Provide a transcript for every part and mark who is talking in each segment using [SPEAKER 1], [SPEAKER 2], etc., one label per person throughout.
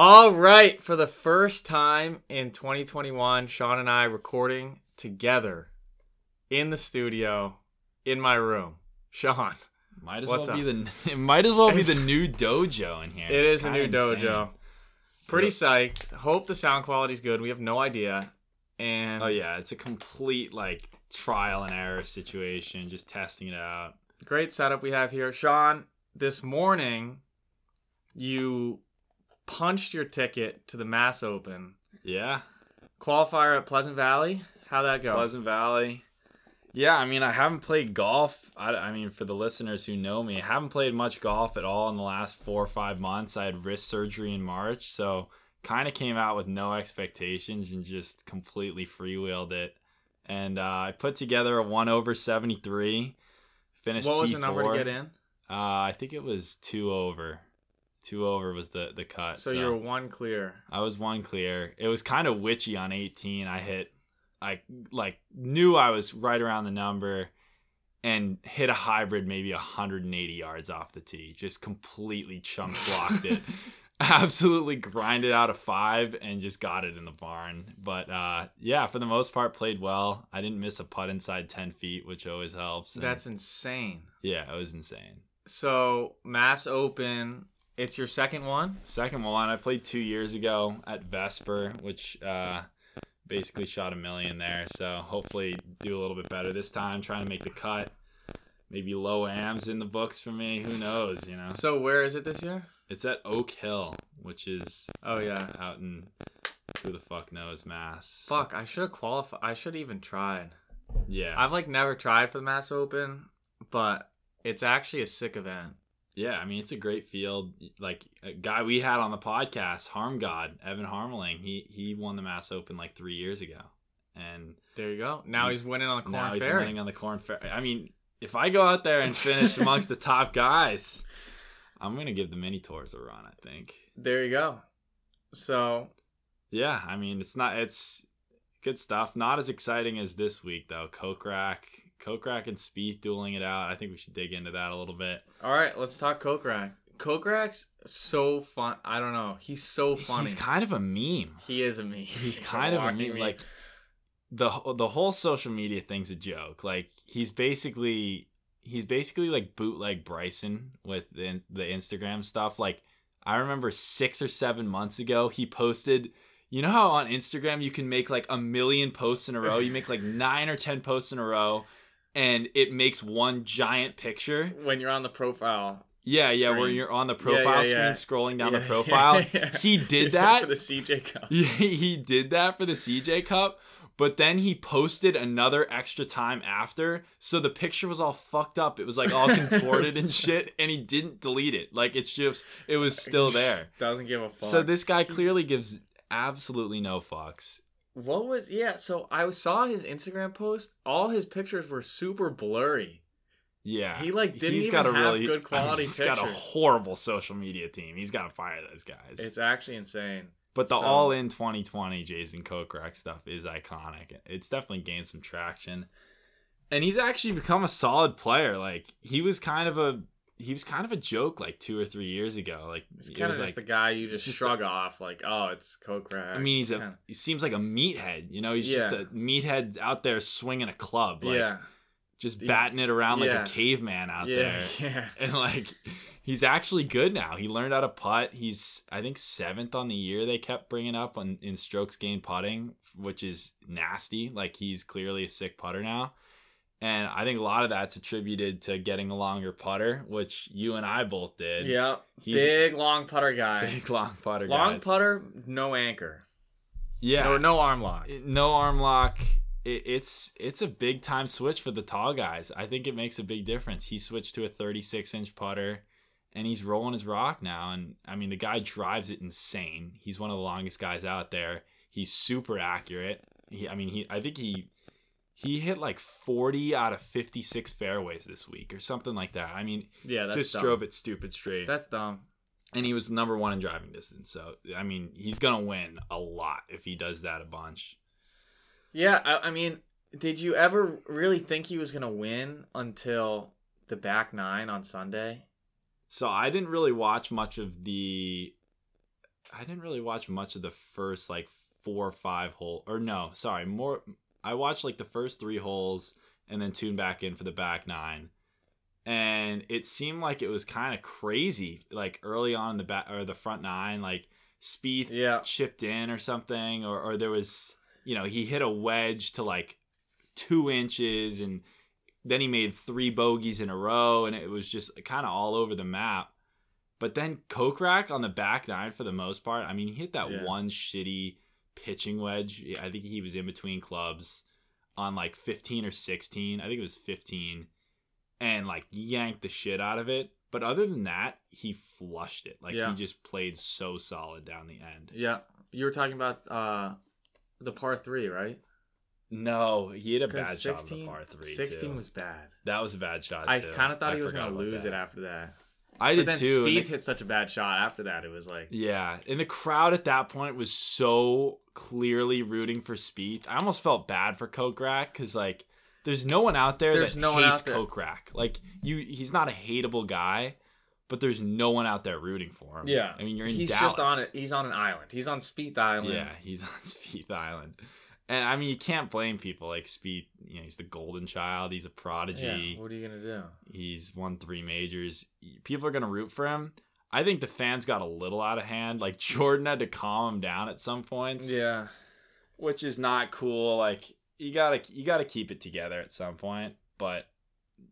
[SPEAKER 1] All right, for the first time in 2021, Sean and I recording together in the studio in my room. Sean,
[SPEAKER 2] Might as well be the it might as well be the new dojo in here.
[SPEAKER 1] it
[SPEAKER 2] It's
[SPEAKER 1] is a new
[SPEAKER 2] kinda
[SPEAKER 1] dojo. Pretty psyched. Hope the sound quality's good. We have no idea. And
[SPEAKER 2] Oh yeah, it's a complete like trial and error situation, just testing it out.
[SPEAKER 1] great setup we have here. Sean, this morning you punched your ticket to the Mass Open
[SPEAKER 2] Yeah,
[SPEAKER 1] qualifier at Pleasant Valley. How'd that go?
[SPEAKER 2] Pleasant Valley. Yeah, I mean, I haven't played golf. I, I mean, for the listeners who know me, I haven't played much golf at all in the last four or five months. I had wrist surgery in March, so kind of came out with no expectations and just completely freewheeled it. And uh, I put together a one over seventy three. Finished.
[SPEAKER 1] what was
[SPEAKER 2] T4.
[SPEAKER 1] the number to get in?
[SPEAKER 2] Uh, I think it was two over. Two over was the the cut.
[SPEAKER 1] So, you're one clear.
[SPEAKER 2] I was one clear. It was kind of witchy on 18. I hit, I like knew I was right around the number, and hit a hybrid maybe 180 yards off the tee. Just completely chunk blocked it. Absolutely grinded out a five and just got it in the barn. But uh, yeah, for the most part, played well. I didn't miss a putt inside 10 feet, which always helps. and-
[SPEAKER 1] That's insane.
[SPEAKER 2] yeah, it was insane.
[SPEAKER 1] So Mass Open, it's your second one.
[SPEAKER 2] Second one, I played two years ago at Vesper, which uh, basically shot a million there. So hopefully do a little bit better this time. Trying to make the cut. Maybe low AMs in the books for me. Who knows? You know,
[SPEAKER 1] So where is it this year?
[SPEAKER 2] it's at Oak Hill, which is
[SPEAKER 1] Oh yeah.
[SPEAKER 2] out in who the fuck knows, Mass.
[SPEAKER 1] Fuck, I should have qualified. I should even tried.
[SPEAKER 2] Yeah,
[SPEAKER 1] I've like never tried for the Mass Open, but it's actually a sick event.
[SPEAKER 2] Yeah. I mean, it's a great field. Like a guy we had on the podcast, Harm God, Evan Harmeling. He he won the Mass Open like three years ago, and
[SPEAKER 1] There you go. Now he's winning on the
[SPEAKER 2] now
[SPEAKER 1] Korn
[SPEAKER 2] he's
[SPEAKER 1] Ferry.
[SPEAKER 2] winning on the Korn Ferry. I mean, if I go out there and finish amongst the top guys, I'm gonna give the mini tours a run. I think.
[SPEAKER 1] There you go. So
[SPEAKER 2] Yeah, I mean, it's not. It's good stuff. Not as exciting as this week though. Kokrak, Kokrak, and Spieth dueling it out. I think we should dig into that a little bit.
[SPEAKER 1] all right, let's talk Kokrak. Kokrak's so fun. I don't know. He's so funny.
[SPEAKER 2] He's kind of a meme.
[SPEAKER 1] he is a meme.
[SPEAKER 2] He's kind of a
[SPEAKER 1] walking
[SPEAKER 2] meme. Like the the whole social media thing's a joke. Like he's basically he's basically like bootleg Bryson with the, the Instagram stuff. Like I remember six or seven months ago, he posted. You know how on Instagram you can make like a million posts in a row. You make like nine or ten posts in a row, and it makes one giant picture.
[SPEAKER 1] when you're on the profile.
[SPEAKER 2] Yeah, yeah, where you're on the profile
[SPEAKER 1] yeah, yeah.
[SPEAKER 2] screen scrolling down
[SPEAKER 1] Yeah,
[SPEAKER 2] the profile.
[SPEAKER 1] yeah, yeah.
[SPEAKER 2] He did that for
[SPEAKER 1] the CJ Cup.
[SPEAKER 2] Yeah, he did that for the CJ Cup, but then he posted another extra time after, so the picture was all fucked up. It was like all contorted and shit, and he didn't delete it. Like it's just it was still there.
[SPEAKER 1] Doesn't give a fuck.
[SPEAKER 2] So this guy clearly gives absolutely no fucks.
[SPEAKER 1] What was yeah? So I saw his Instagram post. All his pictures were super blurry.
[SPEAKER 2] Yeah,
[SPEAKER 1] He, like, didn't
[SPEAKER 2] he's
[SPEAKER 1] even
[SPEAKER 2] got a
[SPEAKER 1] have
[SPEAKER 2] really
[SPEAKER 1] good quality
[SPEAKER 2] He's got a horrible social media team. He's got to fire those guys.
[SPEAKER 1] It's actually insane.
[SPEAKER 2] But the
[SPEAKER 1] So-
[SPEAKER 2] all in 2020 Jason Kokrak stuff is iconic. It's definitely gained some traction. And he's actually become a solid player. Like he was kind of a he was kind of a joke like 2 or 3 years ago. Like it
[SPEAKER 1] kind of
[SPEAKER 2] like
[SPEAKER 1] a guy you just,
[SPEAKER 2] just
[SPEAKER 1] shrug off like, oh, it's Kokrak.
[SPEAKER 2] I mean he's a
[SPEAKER 1] Kinda-
[SPEAKER 2] he seems like a meathead, you know? He's just a meathead out there swinging a club like
[SPEAKER 1] yeah,
[SPEAKER 2] just batting it around like a caveman out
[SPEAKER 1] yeah,
[SPEAKER 2] there.
[SPEAKER 1] yeah.
[SPEAKER 2] and like he's actually good now. He learned how to putt. He's I think seventh on the year. They kept bringing up on in strokes gained putting, which is nasty. Like he's clearly a sick putter now. And I think a lot of that's attributed to getting a longer putter, which you and I both did.
[SPEAKER 1] Yeah,
[SPEAKER 2] He's
[SPEAKER 1] big long putter guy.
[SPEAKER 2] big long putter. Guy.
[SPEAKER 1] Long
[SPEAKER 2] guys.
[SPEAKER 1] putter, no anchor.
[SPEAKER 2] Yeah.
[SPEAKER 1] No, no arm lock.
[SPEAKER 2] no arm lock. It, it's it's a big time switch for the tall guys. I think it makes a big difference. He switched to a 36 inch putter, and he's rolling his rock now. And I mean, the guy drives it insane. He's one of the longest guys out there. He's super accurate. He, I mean, he I think he he hit like 40 out of 56 fairways this week or something like that. I mean,
[SPEAKER 1] Yeah, that's
[SPEAKER 2] just
[SPEAKER 1] dumb.
[SPEAKER 2] drove it stupid straight
[SPEAKER 1] That's dumb.
[SPEAKER 2] and he was number one in driving distance. So I mean, he's gonna win a lot if he does that a bunch.
[SPEAKER 1] Yeah, I, I mean, did you ever really think he was gonna win until the back nine on Sunday?
[SPEAKER 2] So I didn't really watch much of the I didn't really watch much of the first like four or five hole or no, sorry, more. I watched like the first three holes and then tuned back in for the back nine. And it seemed like it was kind of crazy, like early on in the back or the front nine, like Spieth
[SPEAKER 1] Yeah.
[SPEAKER 2] chipped in or something, or or there was, you know, he hit a wedge to like two inches, and then he made three bogeys in a row, and it was just kind of all over the map. But then Kokrak on the back nine for the most part. I mean, he hit that
[SPEAKER 1] Yeah.
[SPEAKER 2] one shitty pitching wedge. I think he was in between clubs on like 15 or 16. I think it was 15, and like yanked the shit out of it. But other than that, he flushed it. Like
[SPEAKER 1] Yeah.
[SPEAKER 2] he just played so solid down the end.
[SPEAKER 1] Yeah. You were talking about uh the par three, right?
[SPEAKER 2] No, he had a bad shot on the par three.
[SPEAKER 1] 16
[SPEAKER 2] too.
[SPEAKER 1] was bad.
[SPEAKER 2] that was a bad shot.
[SPEAKER 1] I kind of thought
[SPEAKER 2] I
[SPEAKER 1] he was going to lose
[SPEAKER 2] that.
[SPEAKER 1] it after that.
[SPEAKER 2] I did
[SPEAKER 1] then
[SPEAKER 2] too. the-
[SPEAKER 1] hit such a bad shot after that. It was like,
[SPEAKER 2] yeah, and the crowd at that point was so clearly rooting for Spieth. I almost felt bad for Kokrak because like, there's no one out there
[SPEAKER 1] There's
[SPEAKER 2] that
[SPEAKER 1] no
[SPEAKER 2] hates. Kokrak. Like you, he's not a hateable guy, but there's no one out there rooting for him.
[SPEAKER 1] yeah.
[SPEAKER 2] I mean you're in doubt.
[SPEAKER 1] he's
[SPEAKER 2] Dallas.
[SPEAKER 1] just on it. He's on an island. He's on Spieth Island.
[SPEAKER 2] Yeah, he's on Spieth Island. And I mean, you can't blame people like Spieth, You know, he's the golden child. He's a prodigy.
[SPEAKER 1] Yeah, What are you gonna do?
[SPEAKER 2] He's won three majors. People are gonna root for him. I think the fans got a little out of hand. Like Jordan had to calm him down at some points.
[SPEAKER 1] Yeah.
[SPEAKER 2] which is not cool. Like you gotta you gotta keep it together at some point. But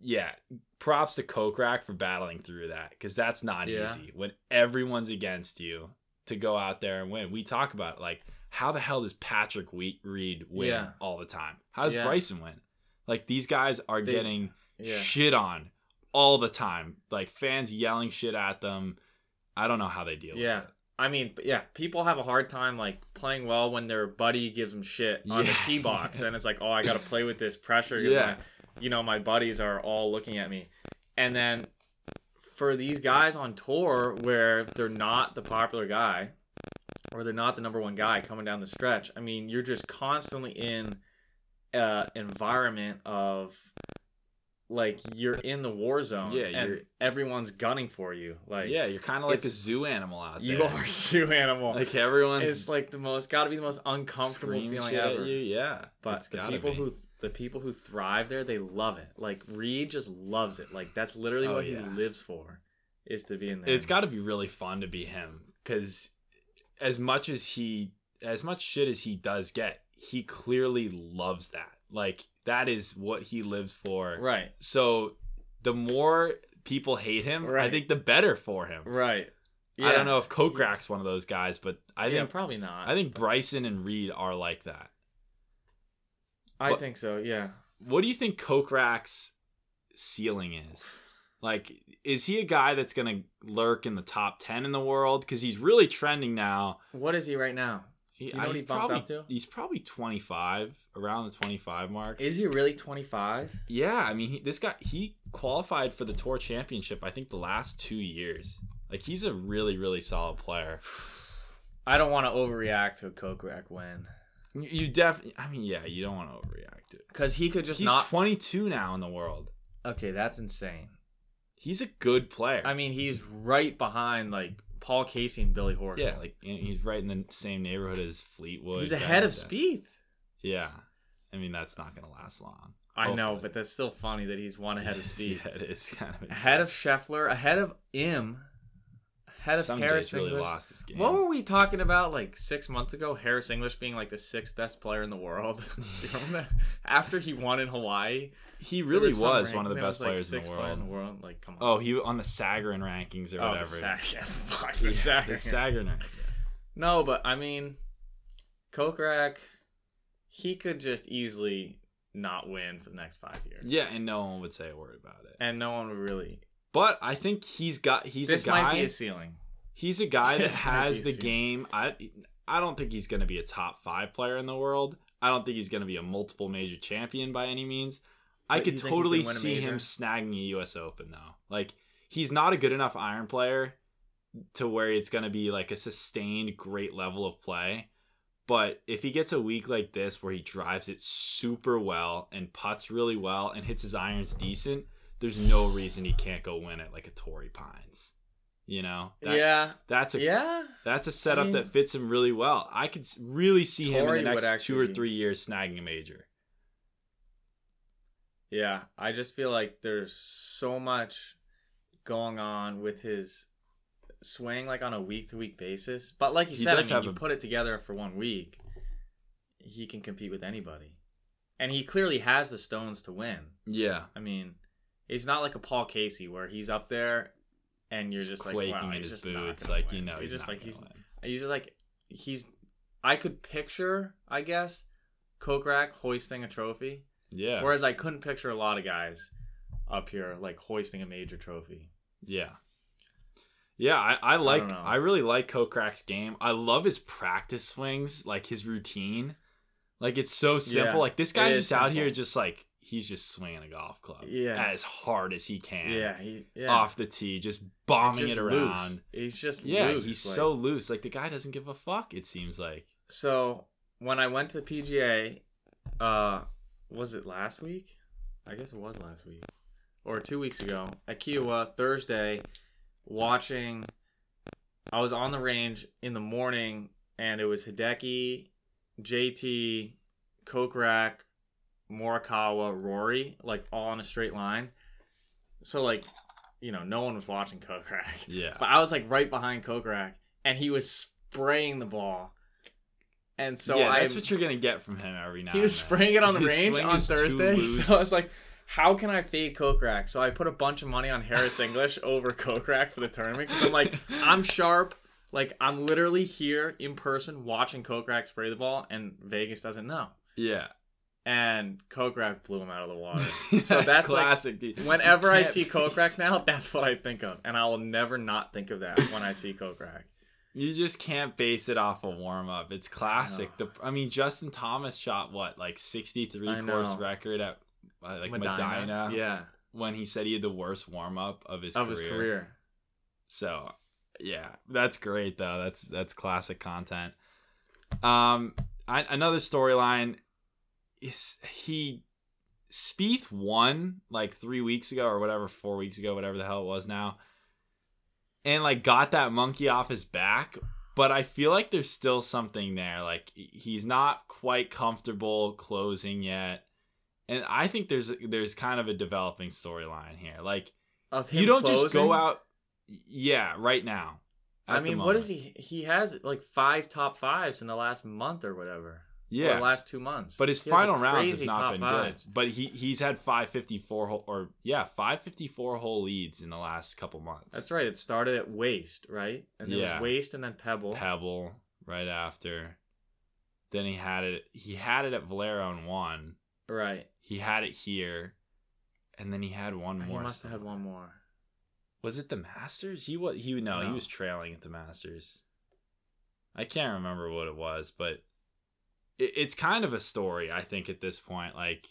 [SPEAKER 2] yeah, props to Kokrak for battling through that because that's not
[SPEAKER 1] Yeah.
[SPEAKER 2] easy when everyone's against you to go out there and win. We talk about it, like how the hell does Patrick Reed win
[SPEAKER 1] Yeah.
[SPEAKER 2] all the time? How does
[SPEAKER 1] Yeah.
[SPEAKER 2] Bryson win? Like these guys are
[SPEAKER 1] They-
[SPEAKER 2] getting
[SPEAKER 1] Yeah.
[SPEAKER 2] shit on all the time. Like fans yelling shit at them. I don't know how they deal
[SPEAKER 1] Yeah.
[SPEAKER 2] with it.
[SPEAKER 1] I mean, yeah, people have a hard time like playing well when their buddy gives them shit on the tee box, and it's like, oh, I got to play with this pressure.
[SPEAKER 2] Yeah.
[SPEAKER 1] my- you know, my buddies are all looking at me, and then for these guys on tour where they're not the popular guy, or they're not the number one guy coming down the stretch. I mean, you're just constantly in a environment of like you're in the war zone,
[SPEAKER 2] Yeah,
[SPEAKER 1] and everyone's gunning for you. Like,
[SPEAKER 2] yeah, you're kind of like a zoo animal out there.
[SPEAKER 1] you are a zoo animal.
[SPEAKER 2] Like everyone's
[SPEAKER 1] it's like the most got to be the most uncomfortable feeling ever.
[SPEAKER 2] you. Yeah,
[SPEAKER 1] But
[SPEAKER 2] it's
[SPEAKER 1] the people
[SPEAKER 2] be.
[SPEAKER 1] who the people who thrive there, they love it. Like Reed just loves it. Like that's literally
[SPEAKER 2] Oh,
[SPEAKER 1] what
[SPEAKER 2] yeah.
[SPEAKER 1] he lives for, is to be in there.
[SPEAKER 2] it's got to be really fun to be him because as much as he as much shit as he does get he clearly loves that like that is what he lives for
[SPEAKER 1] right,
[SPEAKER 2] so the more people hate him i think the better for him
[SPEAKER 1] right.
[SPEAKER 2] i don't know if kokrak's one of those guys but i
[SPEAKER 1] yeah,
[SPEAKER 2] think
[SPEAKER 1] probably not.
[SPEAKER 2] i think bryson and reed are like that
[SPEAKER 1] I
[SPEAKER 2] but-
[SPEAKER 1] think so. Yeah.
[SPEAKER 2] what do you think kokrak's ceiling is like is he a guy that's gonna lurk in the top 10 in the world because he's really trending now
[SPEAKER 1] What is he right now?
[SPEAKER 2] He,
[SPEAKER 1] you uh, know
[SPEAKER 2] I- he's
[SPEAKER 1] he
[SPEAKER 2] probably,
[SPEAKER 1] to?
[SPEAKER 2] He's probably 25, around the 25 mark.
[SPEAKER 1] Is he really 25?
[SPEAKER 2] yeah, I mean, he, this guy, he qualified for the Tour Championship, I think, the last two years. Like, he's a really, really solid player.
[SPEAKER 1] I don't want to overreact to a Kokrak win
[SPEAKER 2] You- You definitely, I mean, yeah, you don't want to overreact to it.
[SPEAKER 1] because he could just
[SPEAKER 2] He's
[SPEAKER 1] not.
[SPEAKER 2] 22 now in the world.
[SPEAKER 1] okay, that's insane.
[SPEAKER 2] He's a good player.
[SPEAKER 1] I mean, he's right behind like Paul Casey and Billy Horschel.
[SPEAKER 2] yeah, like, he's right in the same neighborhood as Fleetwood.
[SPEAKER 1] he's ahead of
[SPEAKER 2] that.
[SPEAKER 1] Spieth.
[SPEAKER 2] Yeah. I mean, that's not going to last long.
[SPEAKER 1] I know, but that's still funny that he's one ahead of Spieth.
[SPEAKER 2] yeah, it is kind of insane.
[SPEAKER 1] ahead of Scheffler, ahead of Im, ahead of
[SPEAKER 2] Some
[SPEAKER 1] Harris
[SPEAKER 2] days really lost his game.
[SPEAKER 1] What were we talking about like six months ago? Harris English being like the sixth best player in the world. Do you remember that? After he won in Hawaii,
[SPEAKER 2] He really
[SPEAKER 1] some
[SPEAKER 2] was one of the best
[SPEAKER 1] was, like,
[SPEAKER 2] players in the
[SPEAKER 1] player in the world. Like, come oh, on.
[SPEAKER 2] Oh, he on the Sagarin rankings or
[SPEAKER 1] Oh,
[SPEAKER 2] whatever.
[SPEAKER 1] the Sag. Yeah, fuck
[SPEAKER 2] Yeah,
[SPEAKER 1] the
[SPEAKER 2] the Sagarin. rank-
[SPEAKER 1] No, but I mean, Kokrak, he could just easily not win for the next five years,
[SPEAKER 2] Yeah, and no one would say a word about it.
[SPEAKER 1] and no one would really.
[SPEAKER 2] But I think he's got he's
[SPEAKER 1] this
[SPEAKER 2] a guy.
[SPEAKER 1] This might be a ceiling.
[SPEAKER 2] he's a guy that
[SPEAKER 1] This might
[SPEAKER 2] has the game. I I don't think he's going to be a top five player in the world. I don't think he's going to be a multiple major champion by any means. I could
[SPEAKER 1] you think he
[SPEAKER 2] totally
[SPEAKER 1] can win a
[SPEAKER 2] see him snagging a U.S. Open though. Like he's not a good enough iron player to where it's going to be like a sustained great level of play. But if he gets a week like this where he drives it super well and puts really well and hits his irons decent, there's no reason he can't go win it like a Torrey Pines. You know, That-
[SPEAKER 1] yeah,
[SPEAKER 2] that's a
[SPEAKER 1] yeah.
[SPEAKER 2] that's a setup
[SPEAKER 1] mean-
[SPEAKER 2] that fits him really well. I could really see him in the next two or three years snagging a major.
[SPEAKER 1] Yeah, I just feel like there's so much going on with his swing, like on a week to week basis. But like you
[SPEAKER 2] He
[SPEAKER 1] said, I mean, you
[SPEAKER 2] a-
[SPEAKER 1] put it together for one week, he can compete with anybody, and he clearly has the stones to win.
[SPEAKER 2] Yeah,
[SPEAKER 1] I mean, he's not like a Paul Casey where he's up there, and you're just, like, wow,
[SPEAKER 2] in
[SPEAKER 1] he's
[SPEAKER 2] his
[SPEAKER 1] just
[SPEAKER 2] boots, like you know,
[SPEAKER 1] he's,
[SPEAKER 2] he's,
[SPEAKER 1] just like he's
[SPEAKER 2] win.
[SPEAKER 1] he's just like he's. I could picture, I guess, Kokrak hoisting a trophy.
[SPEAKER 2] Yeah,
[SPEAKER 1] Whereas I couldn't picture a lot of guys up here like hoisting a major trophy.
[SPEAKER 2] yeah, yeah. I, I like
[SPEAKER 1] don't.
[SPEAKER 2] I, really like Kokrak's game. I love his practice swings, like his routine. Like it's so simple.
[SPEAKER 1] Yeah,
[SPEAKER 2] like this guy's just out here, just like he's just swinging a golf club,
[SPEAKER 1] Yeah.
[SPEAKER 2] as hard as he can,
[SPEAKER 1] Yeah, he yeah.
[SPEAKER 2] off the tee, just bombing
[SPEAKER 1] Just
[SPEAKER 2] it
[SPEAKER 1] loose.
[SPEAKER 2] around.
[SPEAKER 1] He's just
[SPEAKER 2] Yeah,
[SPEAKER 1] loose,
[SPEAKER 2] he's
[SPEAKER 1] like-
[SPEAKER 2] so loose. Like the guy doesn't give a fuck. It seems like.
[SPEAKER 1] So when I went to the PGA, uh, was it last week? I guess it was last week or two weeks ago at Kiawah Thursday, watching. I was on the range in the morning, and it was Hideki, JT, Kokrak, Morikawa, Rory, like all in a straight line. So like, you know, no one was watching Kokrak.
[SPEAKER 2] Yeah.
[SPEAKER 1] But I was like right behind Kokrak, and he was spraying the ball. And so
[SPEAKER 2] yeah, that's what you're gonna get from him every now.
[SPEAKER 1] he was spraying it on the
[SPEAKER 2] His
[SPEAKER 1] range on Thursday. So I was like, how can I fade Kokrak? So I put a bunch of money on Harris English over Kokrak for the tournament. 'cause I'm like, I'm sharp. Like I'm literally here in person watching Kokrak spray the ball, and Vegas doesn't know.
[SPEAKER 2] yeah.
[SPEAKER 1] And Kokrak blew him out of the water.
[SPEAKER 2] so
[SPEAKER 1] that's like-
[SPEAKER 2] classic. dude.
[SPEAKER 1] Whenever I see Kokrak now, that's what I think of, and I will never not think of that when I see Kokrak.
[SPEAKER 2] You just can't base it off a warm up. It's classic. The I mean, Justin Thomas shot what like 63 course
[SPEAKER 1] know.
[SPEAKER 2] record at uh, like Medinah,
[SPEAKER 1] yeah,
[SPEAKER 2] when he said he had the worst warm up of his
[SPEAKER 1] of
[SPEAKER 2] career.
[SPEAKER 1] his career.
[SPEAKER 2] So, yeah, that's great though. That's that's classic content. Um, I, another storyline is he Spieth won like three weeks ago or whatever, four weeks ago, whatever the hell it was now, and like got that monkey off his back. But I feel like there's still something there. Like he's not quite comfortable closing yet, and I think there's there's kind of a developing storyline here. Like
[SPEAKER 1] Of him
[SPEAKER 2] you don't just go out yeah right now
[SPEAKER 1] I mean, what is he? He has like five top fives in the last month or whatever.
[SPEAKER 2] Yeah
[SPEAKER 1] the last two months.
[SPEAKER 2] but his
[SPEAKER 1] He
[SPEAKER 2] final rounds has not been
[SPEAKER 1] fives.
[SPEAKER 2] good but he he's had 554 hole, or yeah 554 hole leads in the last couple months
[SPEAKER 1] That's right. It started at Waste, right? And there
[SPEAKER 2] Yeah.
[SPEAKER 1] was Waste and then Pebble.
[SPEAKER 2] pebble right after then he had it he had it at valero and one
[SPEAKER 1] Right.
[SPEAKER 2] he had it here and then he had one more.
[SPEAKER 1] He must have had one more.
[SPEAKER 2] was it the masters he was he no, he was trailing at the masters i can't remember what it was but it, it's kind of a story i think at this point like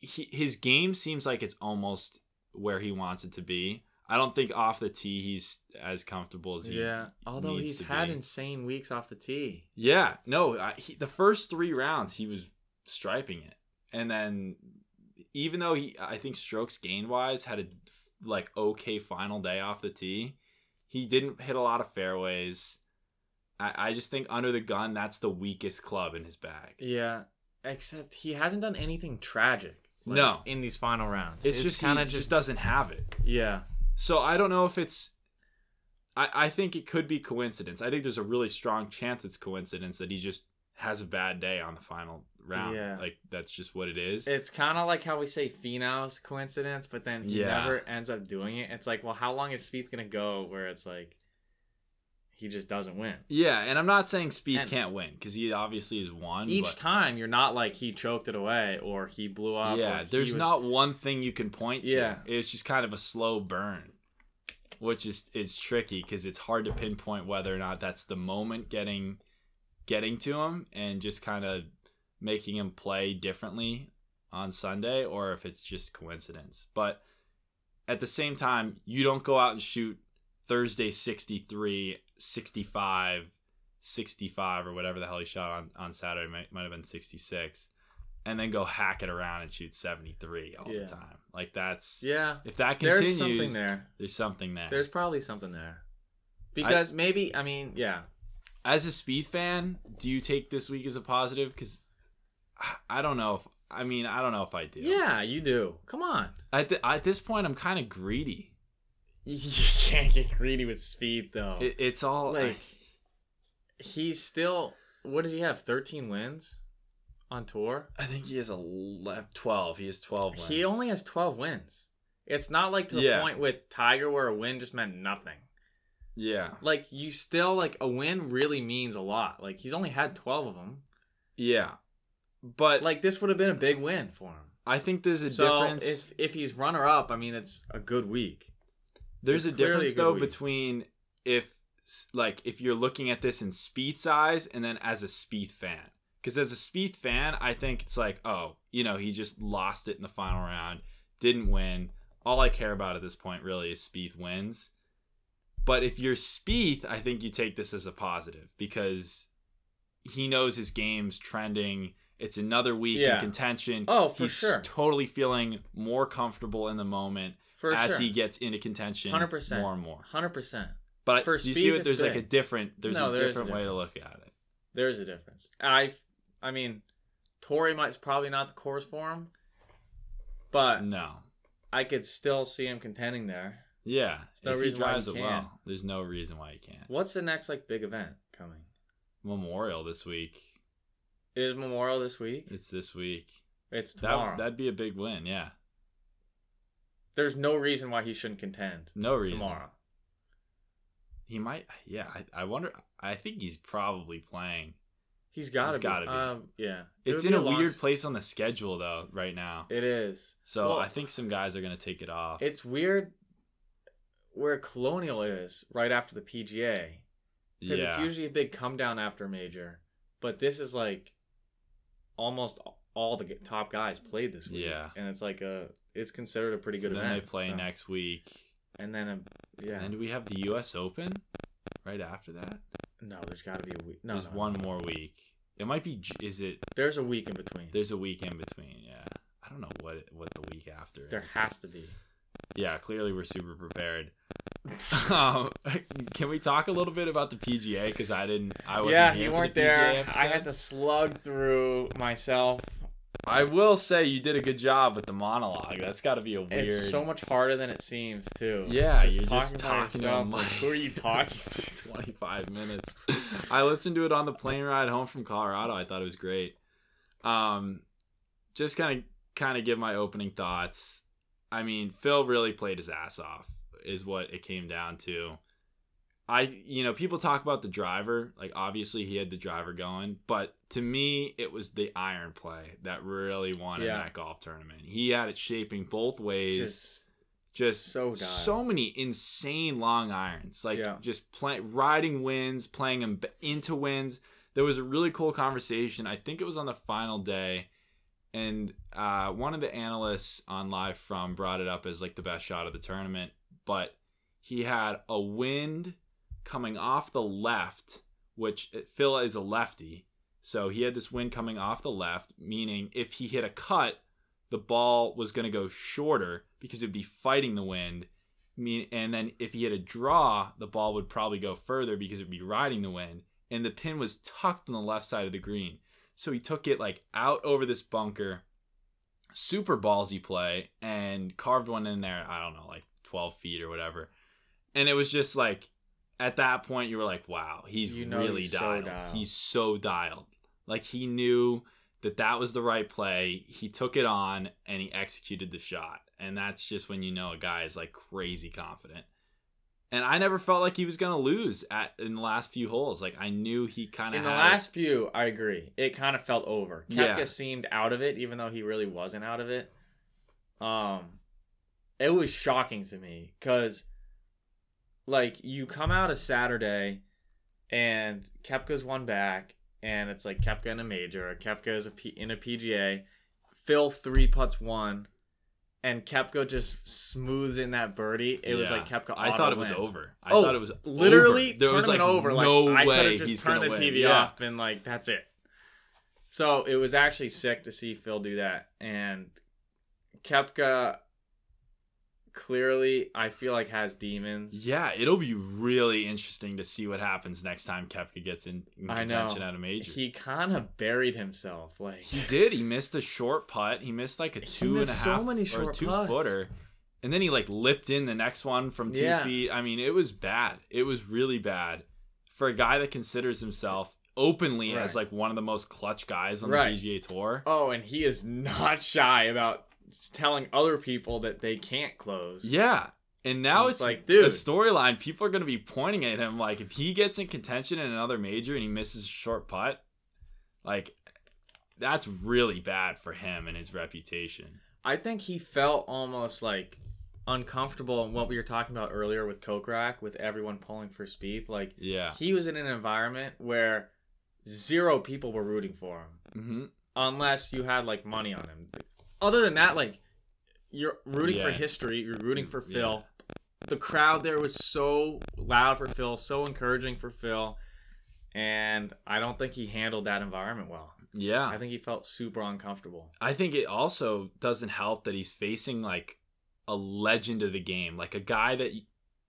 [SPEAKER 2] he, his game seems like it's almost where he wants it to be i don't think off the tee he's as comfortable as he
[SPEAKER 1] Yeah. Although he's had
[SPEAKER 2] be.
[SPEAKER 1] insane weeks off the tee.
[SPEAKER 2] yeah no I, he, the first three rounds he was striping it and then even though he i think strokes gained wise had a like okay final day off the tee he didn't hit a lot of fairways i, I just think under the gun that's the weakest club in his bag
[SPEAKER 1] Yeah. Except he hasn't done anything tragic. like,
[SPEAKER 2] No.
[SPEAKER 1] In these final rounds.
[SPEAKER 2] it's, just
[SPEAKER 1] kind of
[SPEAKER 2] just doesn't have it
[SPEAKER 1] yeah.
[SPEAKER 2] so i don't know if it's I, I think it could be coincidence. I think there's a really strong chance it's coincidence that he just has a bad day on the final round.
[SPEAKER 1] Yeah.
[SPEAKER 2] Like that's just what it is.
[SPEAKER 1] It's kind of like how we say Finau's coincidence, but then he
[SPEAKER 2] Yeah.
[SPEAKER 1] never ends up doing it. It's like, well, how long is Spieth gonna go where it's like he just doesn't win?
[SPEAKER 2] Yeah, and I'm not saying Spieth
[SPEAKER 1] And-
[SPEAKER 2] can't win because he obviously has won.
[SPEAKER 1] Each
[SPEAKER 2] but
[SPEAKER 1] time, you're not like he choked it away or he blew up.
[SPEAKER 2] yeah, there's
[SPEAKER 1] was-
[SPEAKER 2] not one thing you can point to.
[SPEAKER 1] Yeah.
[SPEAKER 2] it's just kind of a slow burn, which is is tricky because it's hard to pinpoint whether or not that's the moment getting getting to him and just kind of making him play differently on Sunday or if it's just coincidence. But at the same time, you don't go out and shoot Thursday 63, 65, 65 or whatever the hell he shot on, on Saturday might, might have been 66 and then go hack it around and shoot 73 all
[SPEAKER 1] Yeah.
[SPEAKER 2] the time. Like that's
[SPEAKER 1] Yeah,
[SPEAKER 2] if that
[SPEAKER 1] there's
[SPEAKER 2] continues
[SPEAKER 1] something there.
[SPEAKER 2] there's something there.
[SPEAKER 1] There's probably something there. because maybe I mean yeah.
[SPEAKER 2] As a Spieth fan, do you take this week as a positive? Because I don't know if I mean I don't know if I do.
[SPEAKER 1] Yeah, you do. Come on.
[SPEAKER 2] At the, at this point, I'm kind of greedy.
[SPEAKER 1] You can't get greedy with Spieth though.
[SPEAKER 2] It, it's all
[SPEAKER 1] like he's still. What does he have? Thirteen wins on tour.
[SPEAKER 2] I think he has a twelve. He has twelve. Wins.
[SPEAKER 1] He only has twelve wins. It's not like to the
[SPEAKER 2] Yeah.
[SPEAKER 1] point with Tiger where a win just meant nothing.
[SPEAKER 2] yeah,
[SPEAKER 1] Like you still like a win really means a lot. Like he's only had twelve of them.
[SPEAKER 2] yeah. But
[SPEAKER 1] Like this would have been a big win for him.
[SPEAKER 2] I think there's a
[SPEAKER 1] so
[SPEAKER 2] difference.
[SPEAKER 1] if if he's runner up, I mean it's a good week.
[SPEAKER 2] There's a
[SPEAKER 1] It's clearly
[SPEAKER 2] difference
[SPEAKER 1] a
[SPEAKER 2] though
[SPEAKER 1] week.
[SPEAKER 2] between if like if you're looking at this in Spieth's eyes and then as a Spieth fan. Because as a Spieth fan, I think it's like, oh, you know, he just lost it in the final round, didn't win. All I care about at this point really is Spieth wins. But if you're Spieth, I think you take this as a positive because he knows his game's trending. It's another week
[SPEAKER 1] Yeah.
[SPEAKER 2] in contention.
[SPEAKER 1] Oh, for
[SPEAKER 2] He's
[SPEAKER 1] sure.
[SPEAKER 2] totally feeling more comfortable in the moment
[SPEAKER 1] For
[SPEAKER 2] as
[SPEAKER 1] sure.
[SPEAKER 2] he gets into contention
[SPEAKER 1] 100%.
[SPEAKER 2] more and more.
[SPEAKER 1] Hundred percent.
[SPEAKER 2] But
[SPEAKER 1] For
[SPEAKER 2] you see
[SPEAKER 1] Spieth,
[SPEAKER 2] what
[SPEAKER 1] it's
[SPEAKER 2] there's like a different there's
[SPEAKER 1] No,
[SPEAKER 2] a
[SPEAKER 1] there is a
[SPEAKER 2] different way to look at it.
[SPEAKER 1] There's a difference. I, I mean, Torrey might probably not the course for him, but
[SPEAKER 2] No.
[SPEAKER 1] I could still see him contending there.
[SPEAKER 2] Yeah.
[SPEAKER 1] no
[SPEAKER 2] if he
[SPEAKER 1] reason why he
[SPEAKER 2] it
[SPEAKER 1] can't.
[SPEAKER 2] well, there's no reason why he can't.
[SPEAKER 1] What's the next like big event coming?
[SPEAKER 2] Memorial this week.
[SPEAKER 1] Is Memorial this week?
[SPEAKER 2] It's this week.
[SPEAKER 1] It's tomorrow.
[SPEAKER 2] That that'd be a big win, yeah.
[SPEAKER 1] There's no reason why he shouldn't contend
[SPEAKER 2] No reason.
[SPEAKER 1] tomorrow.
[SPEAKER 2] He might yeah, I, I wonder I think he's probably playing.
[SPEAKER 1] He's got to
[SPEAKER 2] gotta
[SPEAKER 1] be.
[SPEAKER 2] be.
[SPEAKER 1] Um, yeah. It
[SPEAKER 2] It's in
[SPEAKER 1] be
[SPEAKER 2] a
[SPEAKER 1] long-
[SPEAKER 2] weird place on the schedule though, right now.
[SPEAKER 1] It is.
[SPEAKER 2] So
[SPEAKER 1] Well,
[SPEAKER 2] I think some guys are gonna take it off.
[SPEAKER 1] it's weird where Colonial is right after the PGA because
[SPEAKER 2] yeah.
[SPEAKER 1] it's usually a big come down after major, but this is like almost all the top guys played this week.
[SPEAKER 2] Yeah.
[SPEAKER 1] and it's like a it's considered a pretty
[SPEAKER 2] so
[SPEAKER 1] good
[SPEAKER 2] then
[SPEAKER 1] event.
[SPEAKER 2] they play
[SPEAKER 1] so-
[SPEAKER 2] next week.
[SPEAKER 1] and then a, yeah.
[SPEAKER 2] And do we have the US Open right after that?
[SPEAKER 1] no, there's got to be a week. No,
[SPEAKER 2] There's
[SPEAKER 1] no,
[SPEAKER 2] one
[SPEAKER 1] no.
[SPEAKER 2] more week. It might be. Is it?
[SPEAKER 1] There's a week in between.
[SPEAKER 2] There's a week in between. Yeah. I don't know what it, what the week after.
[SPEAKER 1] there
[SPEAKER 2] is.
[SPEAKER 1] has to be.
[SPEAKER 2] Yeah. Clearly, we're super prepared. um, can we talk a little bit about the PGA? Because I didn't. I wasn't.
[SPEAKER 1] yeah,
[SPEAKER 2] here
[SPEAKER 1] you weren't
[SPEAKER 2] the
[SPEAKER 1] there. I had to slug through myself.
[SPEAKER 2] I will say you did a good job with the monologue. That's got to be a weird.
[SPEAKER 1] It's so much harder than it seems too.
[SPEAKER 2] Yeah, you're just
[SPEAKER 1] by
[SPEAKER 2] talking to
[SPEAKER 1] yourself, like,
[SPEAKER 2] like-
[SPEAKER 1] who are you talking to?
[SPEAKER 2] 25 minutes. I listened to it on the plane ride home from Colorado. I thought it was great. Um, just kind of kind of give my opening thoughts. I mean, Phil really played his ass off, is what it came down to. I, you know, people talk about the driver. Like, obviously, he had the driver going, but to me, it was the iron play that really won in
[SPEAKER 1] Yeah.
[SPEAKER 2] that golf tournament. He had it shaping both ways.
[SPEAKER 1] Just
[SPEAKER 2] just
[SPEAKER 1] so
[SPEAKER 2] so, many insane long irons. Like
[SPEAKER 1] Yeah.
[SPEAKER 2] just play, riding wins playing them into wins there was a really cool conversation. I think it was on the final day. And uh, one of the analysts on live from brought it up as like the best shot of the tournament. But he had a wind coming off the left which uh, phil is a lefty so he had this wind coming off the left meaning if he hit a cut the ball was going to go shorter because it'd be fighting the wind. And then if he hit a draw, the ball would probably go further because it'd be riding the wind. And the pin was tucked on the left side of the green, so he took it like out over this bunker. Super ballsy play and carved one in there. I don't know, like twelve feet or whatever. And it was just like, at that point, you were like, "Wow, he's
[SPEAKER 1] You know
[SPEAKER 2] really
[SPEAKER 1] he's so
[SPEAKER 2] dialed.
[SPEAKER 1] dialed.
[SPEAKER 2] He's so dialed. Like he knew that that was the right play. He took it on and he executed the shot. And that's just when you know a guy is like crazy confident. And I never felt like he was gonna lose at in the last few holes. Like I knew he kind of
[SPEAKER 1] in the last few, I agree. It kind of felt over. Koepka
[SPEAKER 2] Yeah.
[SPEAKER 1] seemed out of it, even though he really wasn't out of it. Um, it was shocking to me because, like, you come out of Saturday, and Koepka's one back, and it's like Koepka in a major, or Koepka is a P- in a PGA. Phil three putts one, and Koepka just smooths in that birdie. It was like Koepka.
[SPEAKER 2] I thought it was over. I
[SPEAKER 1] Oh,
[SPEAKER 2] thought it was
[SPEAKER 1] literally
[SPEAKER 2] over. There was like
[SPEAKER 1] over. Like
[SPEAKER 2] no
[SPEAKER 1] I could
[SPEAKER 2] way
[SPEAKER 1] have just
[SPEAKER 2] he's
[SPEAKER 1] turned the
[SPEAKER 2] win.
[SPEAKER 1] TV
[SPEAKER 2] Yeah.
[SPEAKER 1] off and like that's it. So it was actually sick to see Phil do that, and Koepka clearly I feel like has demons.
[SPEAKER 2] Yeah, it'll be really interesting to see what happens next time Koepka gets in, in contention at a major.
[SPEAKER 1] He kind of buried himself. Like
[SPEAKER 2] He did. He missed a short putt. He missed like a two and a half
[SPEAKER 1] so many
[SPEAKER 2] or a two
[SPEAKER 1] putts.
[SPEAKER 2] footer, and then he like lipped in the next one from two
[SPEAKER 1] Yeah.
[SPEAKER 2] feet. I mean, it was bad. It was really bad for a guy that considers himself openly as like one of the most clutch guys on
[SPEAKER 1] Right.
[SPEAKER 2] the PGA Tour.
[SPEAKER 1] Oh, and he is not shy about telling other people that they can't close.
[SPEAKER 2] Yeah. And now
[SPEAKER 1] It's
[SPEAKER 2] it's,
[SPEAKER 1] like, dude.
[SPEAKER 2] a storyline. People are going to be pointing at him like if he gets in contention in another major and he misses a short putt, like that's really bad for him and his reputation.
[SPEAKER 1] I think he felt almost like uncomfortable in what we were talking about earlier with Kokrak, with everyone pulling for Spieth. Like
[SPEAKER 2] Yeah.
[SPEAKER 1] he was in an environment where zero people were rooting for him,
[SPEAKER 2] hmm
[SPEAKER 1] unless you had like money on him. Other than that, like you're rooting for history, you're rooting for mm,
[SPEAKER 2] Yeah.
[SPEAKER 1] Phil. The crowd there was so loud for Phil, so encouraging for Phil, and I don't think he handled that environment well.
[SPEAKER 2] Yeah.
[SPEAKER 1] I think he felt super uncomfortable.
[SPEAKER 2] I think it also doesn't help that he's facing like a legend of the game, like a guy that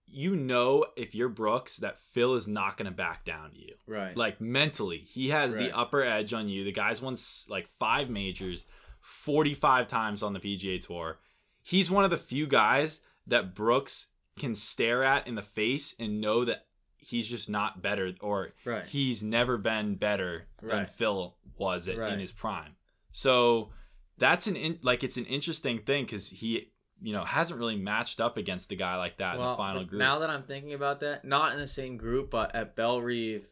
[SPEAKER 2] you know if you're Brooks that Phil is not going to back down to you.
[SPEAKER 1] Right.
[SPEAKER 2] Like mentally, he has
[SPEAKER 1] Right.
[SPEAKER 2] the upper edge on you. The guy's won like 5 majors 45 times on the PGA Tour. He's one of the few guys that Brooks can stare at in the face and know that he's just not better or
[SPEAKER 1] right.
[SPEAKER 2] he's never been better than
[SPEAKER 1] Right.
[SPEAKER 2] Phil was at,
[SPEAKER 1] Right.
[SPEAKER 2] in his prime. So that's an in, like it's an interesting thing because he you know hasn't really matched up against a guy like that in the final group.
[SPEAKER 1] Now that I'm thinking about that, not in the same group, but at Bellerive,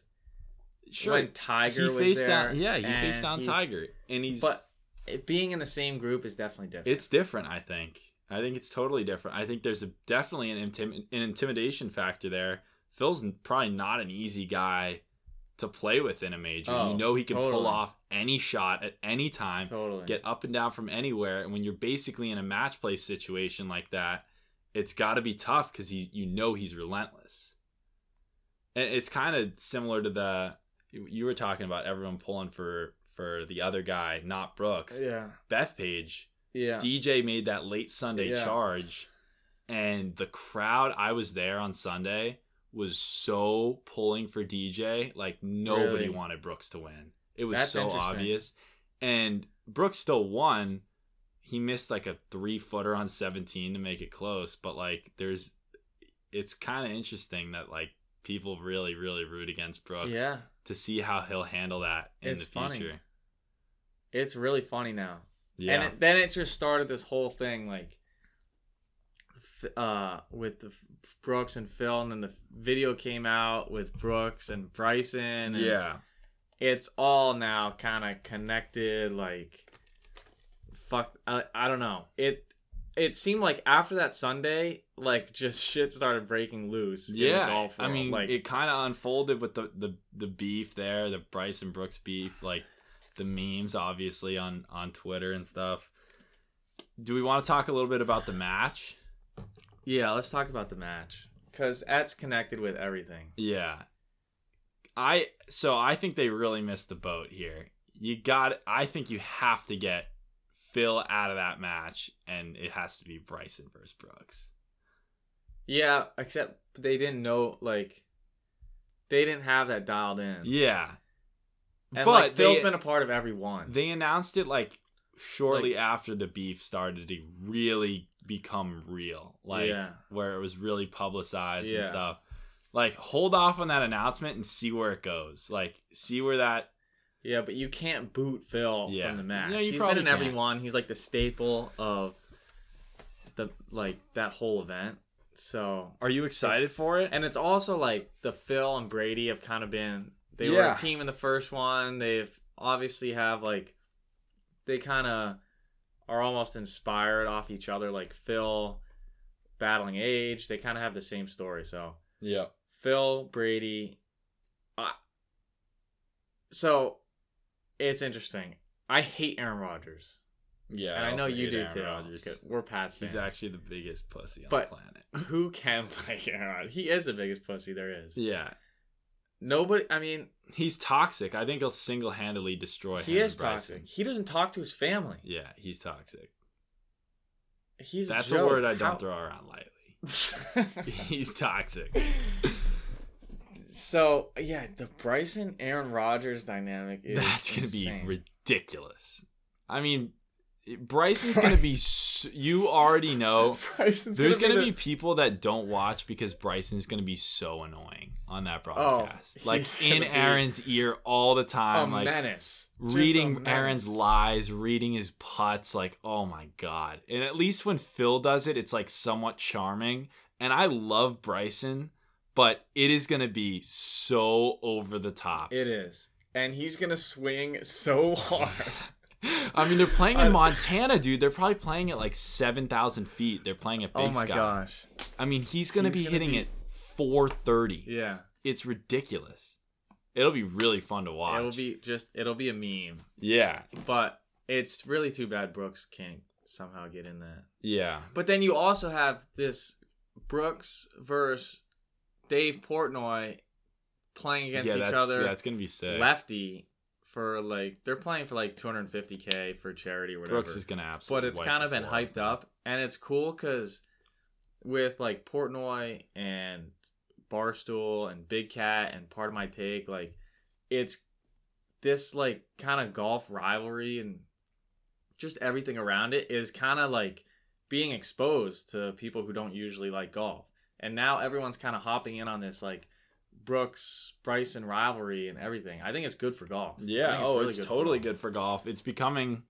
[SPEAKER 2] sure,
[SPEAKER 1] when Tiger
[SPEAKER 2] he
[SPEAKER 1] was
[SPEAKER 2] faced
[SPEAKER 1] there,
[SPEAKER 2] down. Yeah, he faced down Tiger, and he's.
[SPEAKER 1] But it, being in the same group is definitely different.
[SPEAKER 2] it's different. I think. I think it's totally different. I think there's a definitely an intim- an intimidation factor there. Phil's probably not an easy guy to play with in a major.
[SPEAKER 1] Oh,
[SPEAKER 2] you know he can pull off any shot at any time.
[SPEAKER 1] totally.
[SPEAKER 2] get up and down from anywhere. And when you're basically in a match play situation like that, it's got to be tough because he, you know, he's relentless. And it's kind of similar to the you were talking about everyone pulling for for the other guy, not Brooks.
[SPEAKER 1] yeah.
[SPEAKER 2] Bethpage,
[SPEAKER 1] Yeah.
[SPEAKER 2] DJ made that late Sunday
[SPEAKER 1] Yeah.
[SPEAKER 2] charge, and the crowd. I was there on Sunday was so pulling for DJ, like nobody
[SPEAKER 1] Really?
[SPEAKER 2] wanted Brooks to win. It was
[SPEAKER 1] That's
[SPEAKER 2] so obvious, and Brooks still won. He missed like a three footer on 17 to make it close, but like there's, it's kind of interesting that like people really really root against Brooks
[SPEAKER 1] yeah.
[SPEAKER 2] to see how he'll handle that in
[SPEAKER 1] It's
[SPEAKER 2] the
[SPEAKER 1] funny.
[SPEAKER 2] future.
[SPEAKER 1] It's really funny now.
[SPEAKER 2] Yeah,
[SPEAKER 1] And it, then it just started this whole thing like uh with the Brooks and Phil and then the video came out with Brooks and Bryson and
[SPEAKER 2] yeah.
[SPEAKER 1] it's all now kind of connected like fuck I, I don't know it it seemed like after that sunday like just shit started breaking loose
[SPEAKER 2] Yeah, I mean,
[SPEAKER 1] like
[SPEAKER 2] it kind of unfolded with the, the the beef there, the Bryson Brooks beef, like the memes, obviously on on Twitter and stuff. Do we want to talk a little bit about the match?
[SPEAKER 1] yeah let's talk about the match because that's connected with everything
[SPEAKER 2] Yeah, I so I think they really missed the boat here. You got, I think you have to get Phil out of that match, and it has to be Bryson versus Brooks.
[SPEAKER 1] yeah except they didn't know like they didn't have that dialed in
[SPEAKER 2] Yeah,
[SPEAKER 1] and
[SPEAKER 2] but
[SPEAKER 1] like phil's
[SPEAKER 2] they-
[SPEAKER 1] been a part of every one
[SPEAKER 2] They announced it like shortly after the beef started to really become real, like
[SPEAKER 1] Yeah.
[SPEAKER 2] where it was really publicized and stuff. Like, hold off on that announcement and see where it goes. Like, see where that.
[SPEAKER 1] Yeah, but you can't boot Phil
[SPEAKER 2] Yeah.
[SPEAKER 1] from the match.
[SPEAKER 2] No, you
[SPEAKER 1] He's
[SPEAKER 2] probably
[SPEAKER 1] been in every
[SPEAKER 2] can't.
[SPEAKER 1] one. He's like the staple of the like that whole event. So
[SPEAKER 2] Are you excited for it?
[SPEAKER 1] and it's also like the Phil and Brady have kind of been they were a team in the first one. They've obviously have like they kind of are almost inspired off each other. Like Phil battling age, they kind of have the same story. So
[SPEAKER 2] yeah.
[SPEAKER 1] Phil Brady. I so it's interesting. I hate Aaron Rodgers,
[SPEAKER 2] Yeah.
[SPEAKER 1] and I, know you do
[SPEAKER 2] Aaron
[SPEAKER 1] too.
[SPEAKER 2] Rodgers.
[SPEAKER 1] We're Pats fans.
[SPEAKER 2] He's actually the biggest pussy on
[SPEAKER 1] But-
[SPEAKER 2] the planet.
[SPEAKER 1] who can play Aaron Rodgers? He is the biggest pussy there is.
[SPEAKER 2] Yeah.
[SPEAKER 1] Nobody. I mean,
[SPEAKER 2] He's toxic. I think he'll single handedly destroy
[SPEAKER 1] he
[SPEAKER 2] him
[SPEAKER 1] is
[SPEAKER 2] Bryson.
[SPEAKER 1] toxic. He doesn't talk to his family.
[SPEAKER 2] Yeah, he's toxic.
[SPEAKER 1] he's
[SPEAKER 2] That's
[SPEAKER 1] a,
[SPEAKER 2] a word I don't
[SPEAKER 1] How-
[SPEAKER 2] throw around lightly. He's toxic.
[SPEAKER 1] So yeah, the Bryson Aaron Rodgers dynamic is
[SPEAKER 2] That's gonna
[SPEAKER 1] insane.
[SPEAKER 2] be ridiculous. I mean, Bryson's gonna be. you already know.
[SPEAKER 1] Bryson's
[SPEAKER 2] There's gonna,
[SPEAKER 1] the-
[SPEAKER 2] be people that don't watch because Bryson's gonna be so annoying on that oh, broadcast.
[SPEAKER 1] he's
[SPEAKER 2] like in Aaron's ear all the time. like
[SPEAKER 1] menace.
[SPEAKER 2] Reading
[SPEAKER 1] menace.
[SPEAKER 2] Aaron's lies, reading his putts, like, oh my god. And at least when Phil does it, it's like somewhat charming. And I love Bryson, but it is gonna be so over the top.
[SPEAKER 1] It is, and he's gonna swing so hard.
[SPEAKER 2] I mean, they're playing in Montana, dude. They're probably playing at like seven thousand feet. They're playing at oh Big
[SPEAKER 1] oh my
[SPEAKER 2] Sky.
[SPEAKER 1] gosh.
[SPEAKER 2] I mean, he's gonna be
[SPEAKER 1] gonna
[SPEAKER 2] hitting
[SPEAKER 1] be-
[SPEAKER 2] it four thirty.
[SPEAKER 1] Yeah,
[SPEAKER 2] It's ridiculous. It'll be really fun to watch.
[SPEAKER 1] it'll be just it'll be a meme.
[SPEAKER 2] yeah,
[SPEAKER 1] But it's really too bad Brooks can't somehow get in that.
[SPEAKER 2] yeah,
[SPEAKER 1] But then you also have this Brooks versus Dave Portnoy playing against
[SPEAKER 2] yeah.
[SPEAKER 1] each other.
[SPEAKER 2] yeah, it's gonna be sick.
[SPEAKER 1] lefty for like they're playing for like 250k for charity or whatever.
[SPEAKER 2] Brooks is gonna absolutely.
[SPEAKER 1] but it's kind of been hyped up and it's cool because with like Portnoy and Barstool and Big Cat and Pardon My Take, like it's this like kind of golf rivalry and just everything around it is kind of like being exposed to people who don't usually like golf. And now everyone's kind of hopping in on this like Brooks Bryson rivalry and everything. I think it's good for golf.
[SPEAKER 2] Yeah.
[SPEAKER 1] think
[SPEAKER 2] oh,
[SPEAKER 1] really
[SPEAKER 2] it's
[SPEAKER 1] good
[SPEAKER 2] totally
[SPEAKER 1] golf.
[SPEAKER 2] good for golf. It's becoming.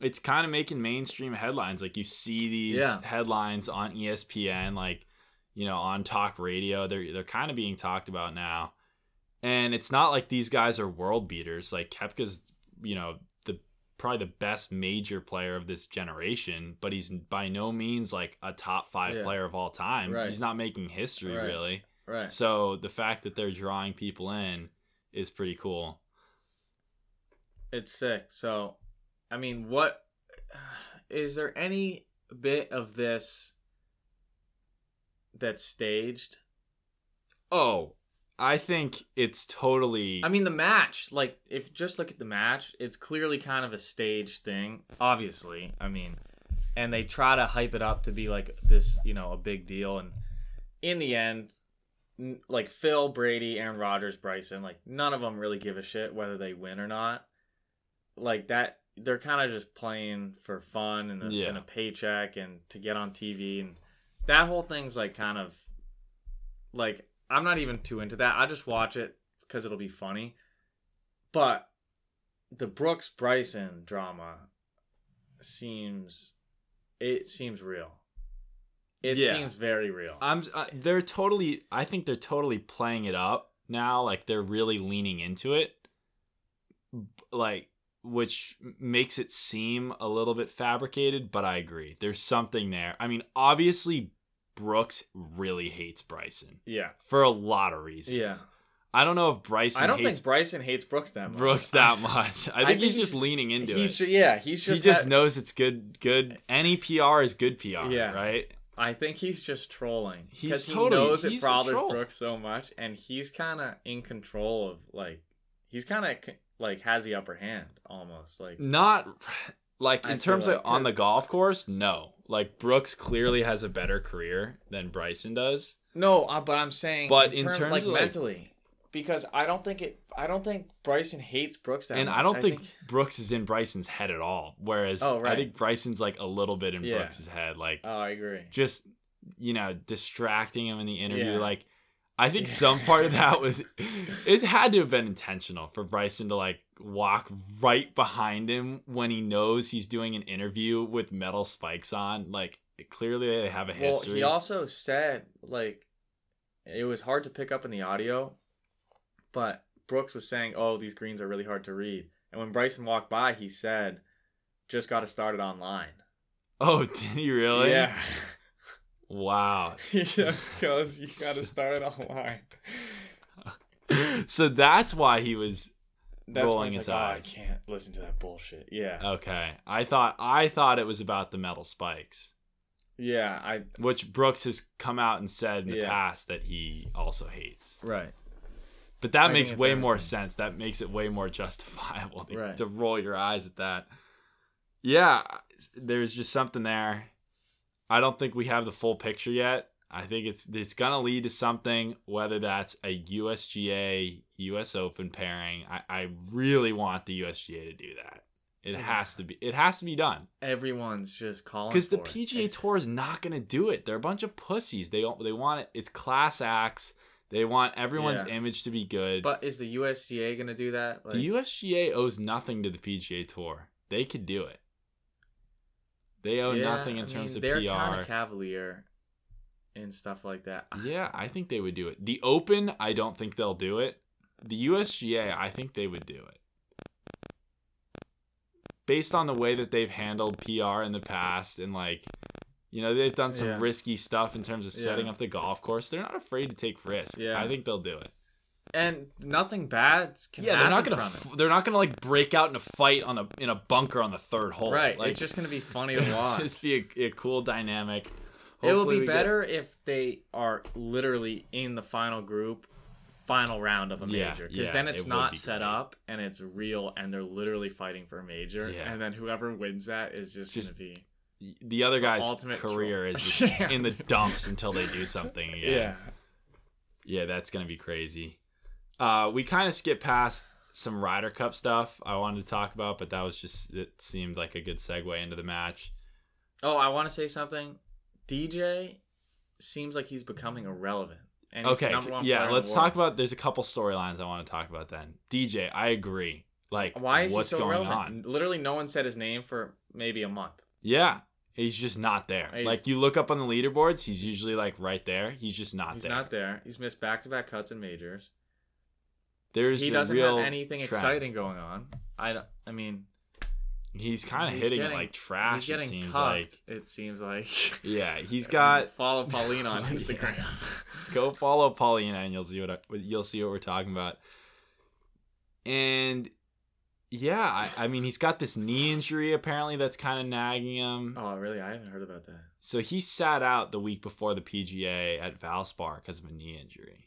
[SPEAKER 2] It's kind of making mainstream headlines. Like you see these
[SPEAKER 1] Yeah.
[SPEAKER 2] headlines on ESPN, like you know, on talk radio. They're they're kind of being talked about now, and it's not like these guys are world beaters. Like Koepka's, you know, probably the best major player of this generation, but he's by no means like a top five
[SPEAKER 1] Yeah.
[SPEAKER 2] player of all time.
[SPEAKER 1] Right.
[SPEAKER 2] He's not making history
[SPEAKER 1] Right.
[SPEAKER 2] really.
[SPEAKER 1] Right.
[SPEAKER 2] So the fact that they're drawing people in is pretty cool.
[SPEAKER 1] It's sick. So, I mean, what is there any bit of this that's staged?
[SPEAKER 2] Oh, I think it's totally.
[SPEAKER 1] I mean, the match, like, if just look at the match, it's clearly kind of a staged thing, obviously. I mean, and they try to hype it up to be like this, you know, a big deal. And in the end, like Phil, Brady, Aaron Rodgers, Bryson, like, none of them really give a shit whether they win or not. Like, that, they're kind of just playing for fun and a,
[SPEAKER 2] Yeah.
[SPEAKER 1] and a paycheck and to get on TV. And that whole thing's like kind of like I'm not even too into that. I just watch it because it'll be funny. But the Brooks Bryson drama seems it seems real. It
[SPEAKER 2] Yeah.
[SPEAKER 1] seems very real.
[SPEAKER 2] I'm. Uh, they're totally. I think they're totally playing it up now. Like they're really leaning into it. Like, which makes it seem a little bit fabricated, but I agree. There's something there. I mean, obviously, Brooks really hates Bryson
[SPEAKER 1] yeah.
[SPEAKER 2] for a lot of reasons.
[SPEAKER 1] Yeah.
[SPEAKER 2] I don't know if Bryson.
[SPEAKER 1] I don't
[SPEAKER 2] hates
[SPEAKER 1] think Bryson hates Brooks that much.
[SPEAKER 2] Brooks that much. I think,
[SPEAKER 1] think
[SPEAKER 2] he's just leaning into
[SPEAKER 1] He's
[SPEAKER 2] it.
[SPEAKER 1] yeah, he's just
[SPEAKER 2] he
[SPEAKER 1] just
[SPEAKER 2] just
[SPEAKER 1] ha-
[SPEAKER 2] knows it's good. Good. Any PR is good PR.
[SPEAKER 1] Yeah.
[SPEAKER 2] Right.
[SPEAKER 1] I think he's just trolling
[SPEAKER 2] He's
[SPEAKER 1] because he
[SPEAKER 2] totally-
[SPEAKER 1] knows it bothers. Brooks so much, and he's kind of in control of like he's kind of like has the upper hand almost like
[SPEAKER 2] Not like
[SPEAKER 1] I
[SPEAKER 2] in terms
[SPEAKER 1] like,
[SPEAKER 2] of on the golf course. No. Like Brooks clearly has a better career than Bryson does.
[SPEAKER 1] no, uh, but I'm saying
[SPEAKER 2] But
[SPEAKER 1] in,
[SPEAKER 2] in
[SPEAKER 1] term-
[SPEAKER 2] terms
[SPEAKER 1] like
[SPEAKER 2] of, like-
[SPEAKER 1] mentally because I don't think it I don't think Bryson hates Brooks that
[SPEAKER 2] and
[SPEAKER 1] much.
[SPEAKER 2] I don't think, Brooks is in Bryson's head at all. Whereas
[SPEAKER 1] Oh, right.
[SPEAKER 2] I think Bryson's like a little bit in
[SPEAKER 1] Yeah.
[SPEAKER 2] Brooks's head. Like
[SPEAKER 1] Oh, I agree.
[SPEAKER 2] just you know distracting him in the interview
[SPEAKER 1] Yeah.
[SPEAKER 2] like i think
[SPEAKER 1] Yeah.
[SPEAKER 2] some part of that was it had to have been intentional for bryson to like walk right behind him when he knows he's doing an interview with metal spikes on like clearly they have a history.
[SPEAKER 1] Well, he also said like it was hard to pick up in the audio, but Brooks was saying, "Oh, these greens are really hard to read." And when Bryson walked by, he said, "Just got to start it online."
[SPEAKER 2] oh did he really
[SPEAKER 1] Yeah.
[SPEAKER 2] wow
[SPEAKER 1] he just goes, "You got to start it online."
[SPEAKER 2] so that's why he was
[SPEAKER 1] That's
[SPEAKER 2] Rolling his
[SPEAKER 1] like, "Oh, I can't listen to that bullshit. Yeah,
[SPEAKER 2] okay i thought i thought it was about the metal spikes
[SPEAKER 1] yeah, I
[SPEAKER 2] which brooks has come out and said in the
[SPEAKER 1] Yeah.
[SPEAKER 2] past that he also hates
[SPEAKER 1] right.
[SPEAKER 2] But that
[SPEAKER 1] I
[SPEAKER 2] makes
[SPEAKER 1] think it's
[SPEAKER 2] way more sense. That makes it way more justifiable to,
[SPEAKER 1] Right.
[SPEAKER 2] to roll your eyes at that. Yeah, there's just something there. I don't think we have the full picture yet. I think it's it's gonna lead to something, whether that's a USGA US Open pairing. I, I really want the USGA to do that. It
[SPEAKER 1] Yeah.
[SPEAKER 2] has to be. It has to be done
[SPEAKER 1] Everyone's just calling
[SPEAKER 2] because the
[SPEAKER 1] for it.
[SPEAKER 2] PGA Tour is not gonna do it. They're a bunch of pussies. They don't. They want it. It's class acts. They want everyone's
[SPEAKER 1] Yeah.
[SPEAKER 2] image to be good.
[SPEAKER 1] But is the USGA gonna do that? Like,
[SPEAKER 2] the USGA owes nothing to the PGA Tour. They could do it. They owe
[SPEAKER 1] yeah,
[SPEAKER 2] nothing in
[SPEAKER 1] I
[SPEAKER 2] terms
[SPEAKER 1] mean,
[SPEAKER 2] of
[SPEAKER 1] they're
[SPEAKER 2] PR.
[SPEAKER 1] kind of cavalier and stuff like that.
[SPEAKER 2] Yeah, I think they would do it. The Open, I don't think they'll do it. The USGA, I think they would do it. Based on the way that they've handled PR in the past and like you know, they've done some
[SPEAKER 1] Yeah.
[SPEAKER 2] risky stuff in terms of setting
[SPEAKER 1] Yeah.
[SPEAKER 2] up the golf course. They're not afraid to take risks.
[SPEAKER 1] Yeah.
[SPEAKER 2] I think they'll do it.
[SPEAKER 1] And nothing bad can
[SPEAKER 2] yeah, they're not gonna. F- they're not gonna like break out in a fight on a in a bunker on the third hole.
[SPEAKER 1] Right.
[SPEAKER 2] Like,
[SPEAKER 1] it's just gonna be funny to watch.
[SPEAKER 2] just be a, a cool dynamic.
[SPEAKER 1] it will be
[SPEAKER 2] we get-
[SPEAKER 1] better if they are literally in the final group, final round of a
[SPEAKER 2] Yeah,
[SPEAKER 1] major. Because
[SPEAKER 2] yeah,
[SPEAKER 1] then it's
[SPEAKER 2] it
[SPEAKER 1] not
[SPEAKER 2] be
[SPEAKER 1] set
[SPEAKER 2] great.
[SPEAKER 1] up and it's real and they're literally fighting for a major.
[SPEAKER 2] Yeah.
[SPEAKER 1] And then whoever wins that is just,
[SPEAKER 2] Just
[SPEAKER 1] gonna be
[SPEAKER 2] the other guy's
[SPEAKER 1] ultimate
[SPEAKER 2] career
[SPEAKER 1] troll.
[SPEAKER 2] is in the dumps until they do something again.
[SPEAKER 1] Yeah.
[SPEAKER 2] Yeah, that's gonna be crazy. Uh, we kind of skipped past some Ryder Cup stuff I wanted to talk about, but that was just it seemed like a good segue into the match.
[SPEAKER 1] Oh, I want to say something. DJ seems like he's becoming irrelevant. And
[SPEAKER 2] Okay,
[SPEAKER 1] number one
[SPEAKER 2] yeah, let's talk about. There's a couple storylines I want to talk about. Then DJ, I agree. Like,
[SPEAKER 1] Why is
[SPEAKER 2] what's
[SPEAKER 1] he so
[SPEAKER 2] going
[SPEAKER 1] relevant?
[SPEAKER 2] on?
[SPEAKER 1] Literally, no one said his name for maybe a month.
[SPEAKER 2] Yeah, he's just not there.
[SPEAKER 1] He's-
[SPEAKER 2] like you look up on the leaderboards, he's usually like right there. He's just not
[SPEAKER 1] He's
[SPEAKER 2] there.
[SPEAKER 1] not there. He's missed back-to-back cuts and majors.
[SPEAKER 2] There's
[SPEAKER 1] he doesn't have anything
[SPEAKER 2] trend.
[SPEAKER 1] exciting going on. I, don't- I mean,
[SPEAKER 2] He's kind of hitting it
[SPEAKER 1] getting-
[SPEAKER 2] like trash.
[SPEAKER 1] he's getting
[SPEAKER 2] it seems like.
[SPEAKER 1] It seems like.
[SPEAKER 2] Yeah, he's got.
[SPEAKER 1] follow Pauline on
[SPEAKER 2] Yeah.
[SPEAKER 1] Instagram.
[SPEAKER 2] Go follow Paulina and you'll see what I, you'll see what we're talking about. And yeah, I, I mean he's got this knee injury apparently that's kind of nagging him.
[SPEAKER 1] oh, really? I haven't heard about that.
[SPEAKER 2] So he sat out the week before the PGA at Valspar because of a knee injury.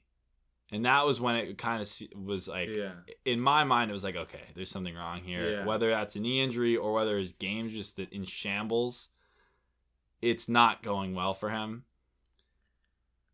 [SPEAKER 2] And that was when it kind of was like
[SPEAKER 1] yeah.
[SPEAKER 2] in my mind, it was like, okay, there's something wrong here.
[SPEAKER 1] Yeah.
[SPEAKER 2] Whether that's a knee injury or whether his game's just in shambles, it's not going well for him.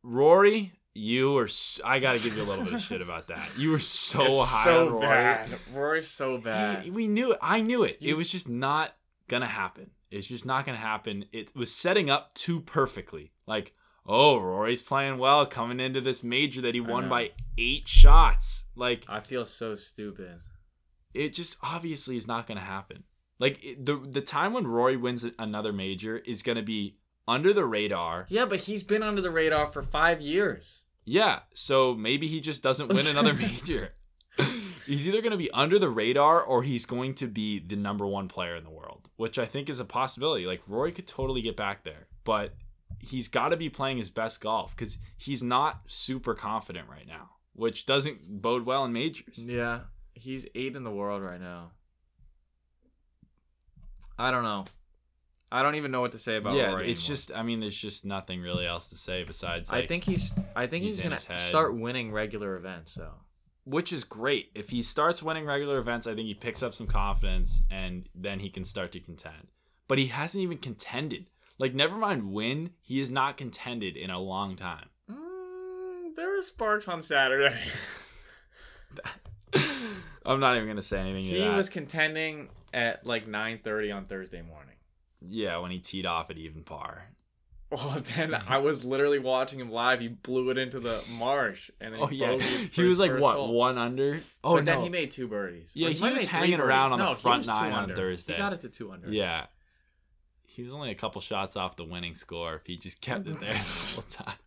[SPEAKER 2] Rory, you were—I got to give you a little bit of shit about that. You were so
[SPEAKER 1] It's
[SPEAKER 2] high
[SPEAKER 1] so
[SPEAKER 2] on Rory.
[SPEAKER 1] bad. Rory's so bad.
[SPEAKER 2] He- we knew it. I knew it. it was just not gonna happen. It's just not gonna happen. It was setting up too perfectly. Like, oh, Rory's playing well coming into this major that he won by eight shots. Like,
[SPEAKER 1] I feel so stupid.
[SPEAKER 2] it just obviously is not gonna happen. Like it, the the time when Rory wins another major is gonna be under the radar.
[SPEAKER 1] Yeah, but he's been under the radar for five years.
[SPEAKER 2] Yeah, so maybe he just doesn't win another major. he's either going to be under the radar or he's going to be the number one player in the world, which I think is a possibility. Like Roy could totally get back there, but he's got to be playing his best golf because he's not super confident right now, which doesn't bode well in majors.
[SPEAKER 1] Yeah, he's eight in the world right now. I don't know. I don't even know what to say about
[SPEAKER 2] yeah,
[SPEAKER 1] Rory
[SPEAKER 2] it's
[SPEAKER 1] anymore.
[SPEAKER 2] just. I mean, there's just nothing really else to say besides.
[SPEAKER 1] I think he's. I think
[SPEAKER 2] he's
[SPEAKER 1] he's, gonna start winning regular events though.
[SPEAKER 2] which is great. If he starts winning regular events, I think he picks up some confidence and then he can start to contend. But he hasn't even contended. Like, never mind when, he has not contended in a long time.
[SPEAKER 1] Mm, there were sparks on Saturday.
[SPEAKER 2] I'm not even gonna say anything.
[SPEAKER 1] he was contending at like 9:30 on Thursday morning.
[SPEAKER 2] yeah when he teed off at even par.
[SPEAKER 1] Well, then I was literally watching him live. He blew it into the marsh, and then
[SPEAKER 2] Oh
[SPEAKER 1] he
[SPEAKER 2] yeah, he was like what
[SPEAKER 1] hole.
[SPEAKER 2] one under. Oh
[SPEAKER 1] but
[SPEAKER 2] no,
[SPEAKER 1] then he made two birdies.
[SPEAKER 2] Yeah,
[SPEAKER 1] Or
[SPEAKER 2] he was hanging around on
[SPEAKER 1] birdies.
[SPEAKER 2] the front nine on. Thursday.
[SPEAKER 1] He got it to two under.
[SPEAKER 2] yeah, he was only a couple shots off the winning score if he just kept it there the whole time.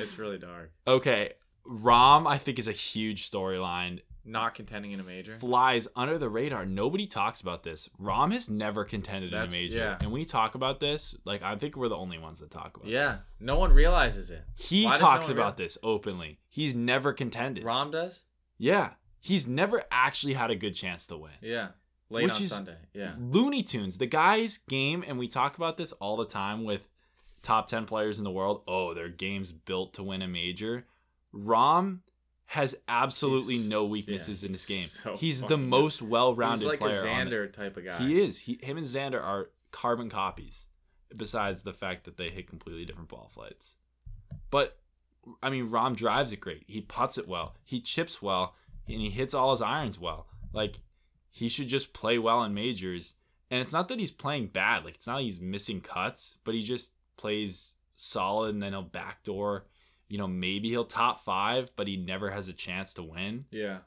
[SPEAKER 1] it's really dark.
[SPEAKER 2] Okay, Rahm I think is a huge storyline.
[SPEAKER 1] Not contending in a major.
[SPEAKER 2] flies under the radar. Nobody talks about this. Rahm has never contended in a major.
[SPEAKER 1] yeah.
[SPEAKER 2] And we talk about this, like I think we're the only ones that talk about
[SPEAKER 1] Yeah,
[SPEAKER 2] this.
[SPEAKER 1] no one realizes it.
[SPEAKER 2] He
[SPEAKER 1] Why
[SPEAKER 2] talks
[SPEAKER 1] no
[SPEAKER 2] about this openly. He's never contended.
[SPEAKER 1] Rahm does.
[SPEAKER 2] Yeah. He's never actually had a good chance to win.
[SPEAKER 1] Yeah, late
[SPEAKER 2] Which
[SPEAKER 1] on
[SPEAKER 2] is-
[SPEAKER 1] Sunday. Yeah,
[SPEAKER 2] Looney Tunes, the guy's game, and we talk about this all the time with top 10 players in the world. Oh, their game's built to win a major. Rahm has absolutely
[SPEAKER 1] He's-
[SPEAKER 2] no weaknesses
[SPEAKER 1] yeah,
[SPEAKER 2] in his game.
[SPEAKER 1] he's so
[SPEAKER 2] he's the most well
[SPEAKER 1] he's
[SPEAKER 2] rounded
[SPEAKER 1] like a
[SPEAKER 2] player. on the-
[SPEAKER 1] Xander type of guy.
[SPEAKER 2] He is. He, him and Xander are carbon copies. besides the fact that they hit completely different ball flights. But I mean, Rahm drives it great. He puts it well. He chips well, and he hits all his irons well. Like he should just play well in majors. And it's not that he's playing bad. Like it's not like he's missing cuts, but he just plays solid, and then he'll backdoor. You know, maybe he'll top five, but he never has a chance to win.
[SPEAKER 1] Yeah.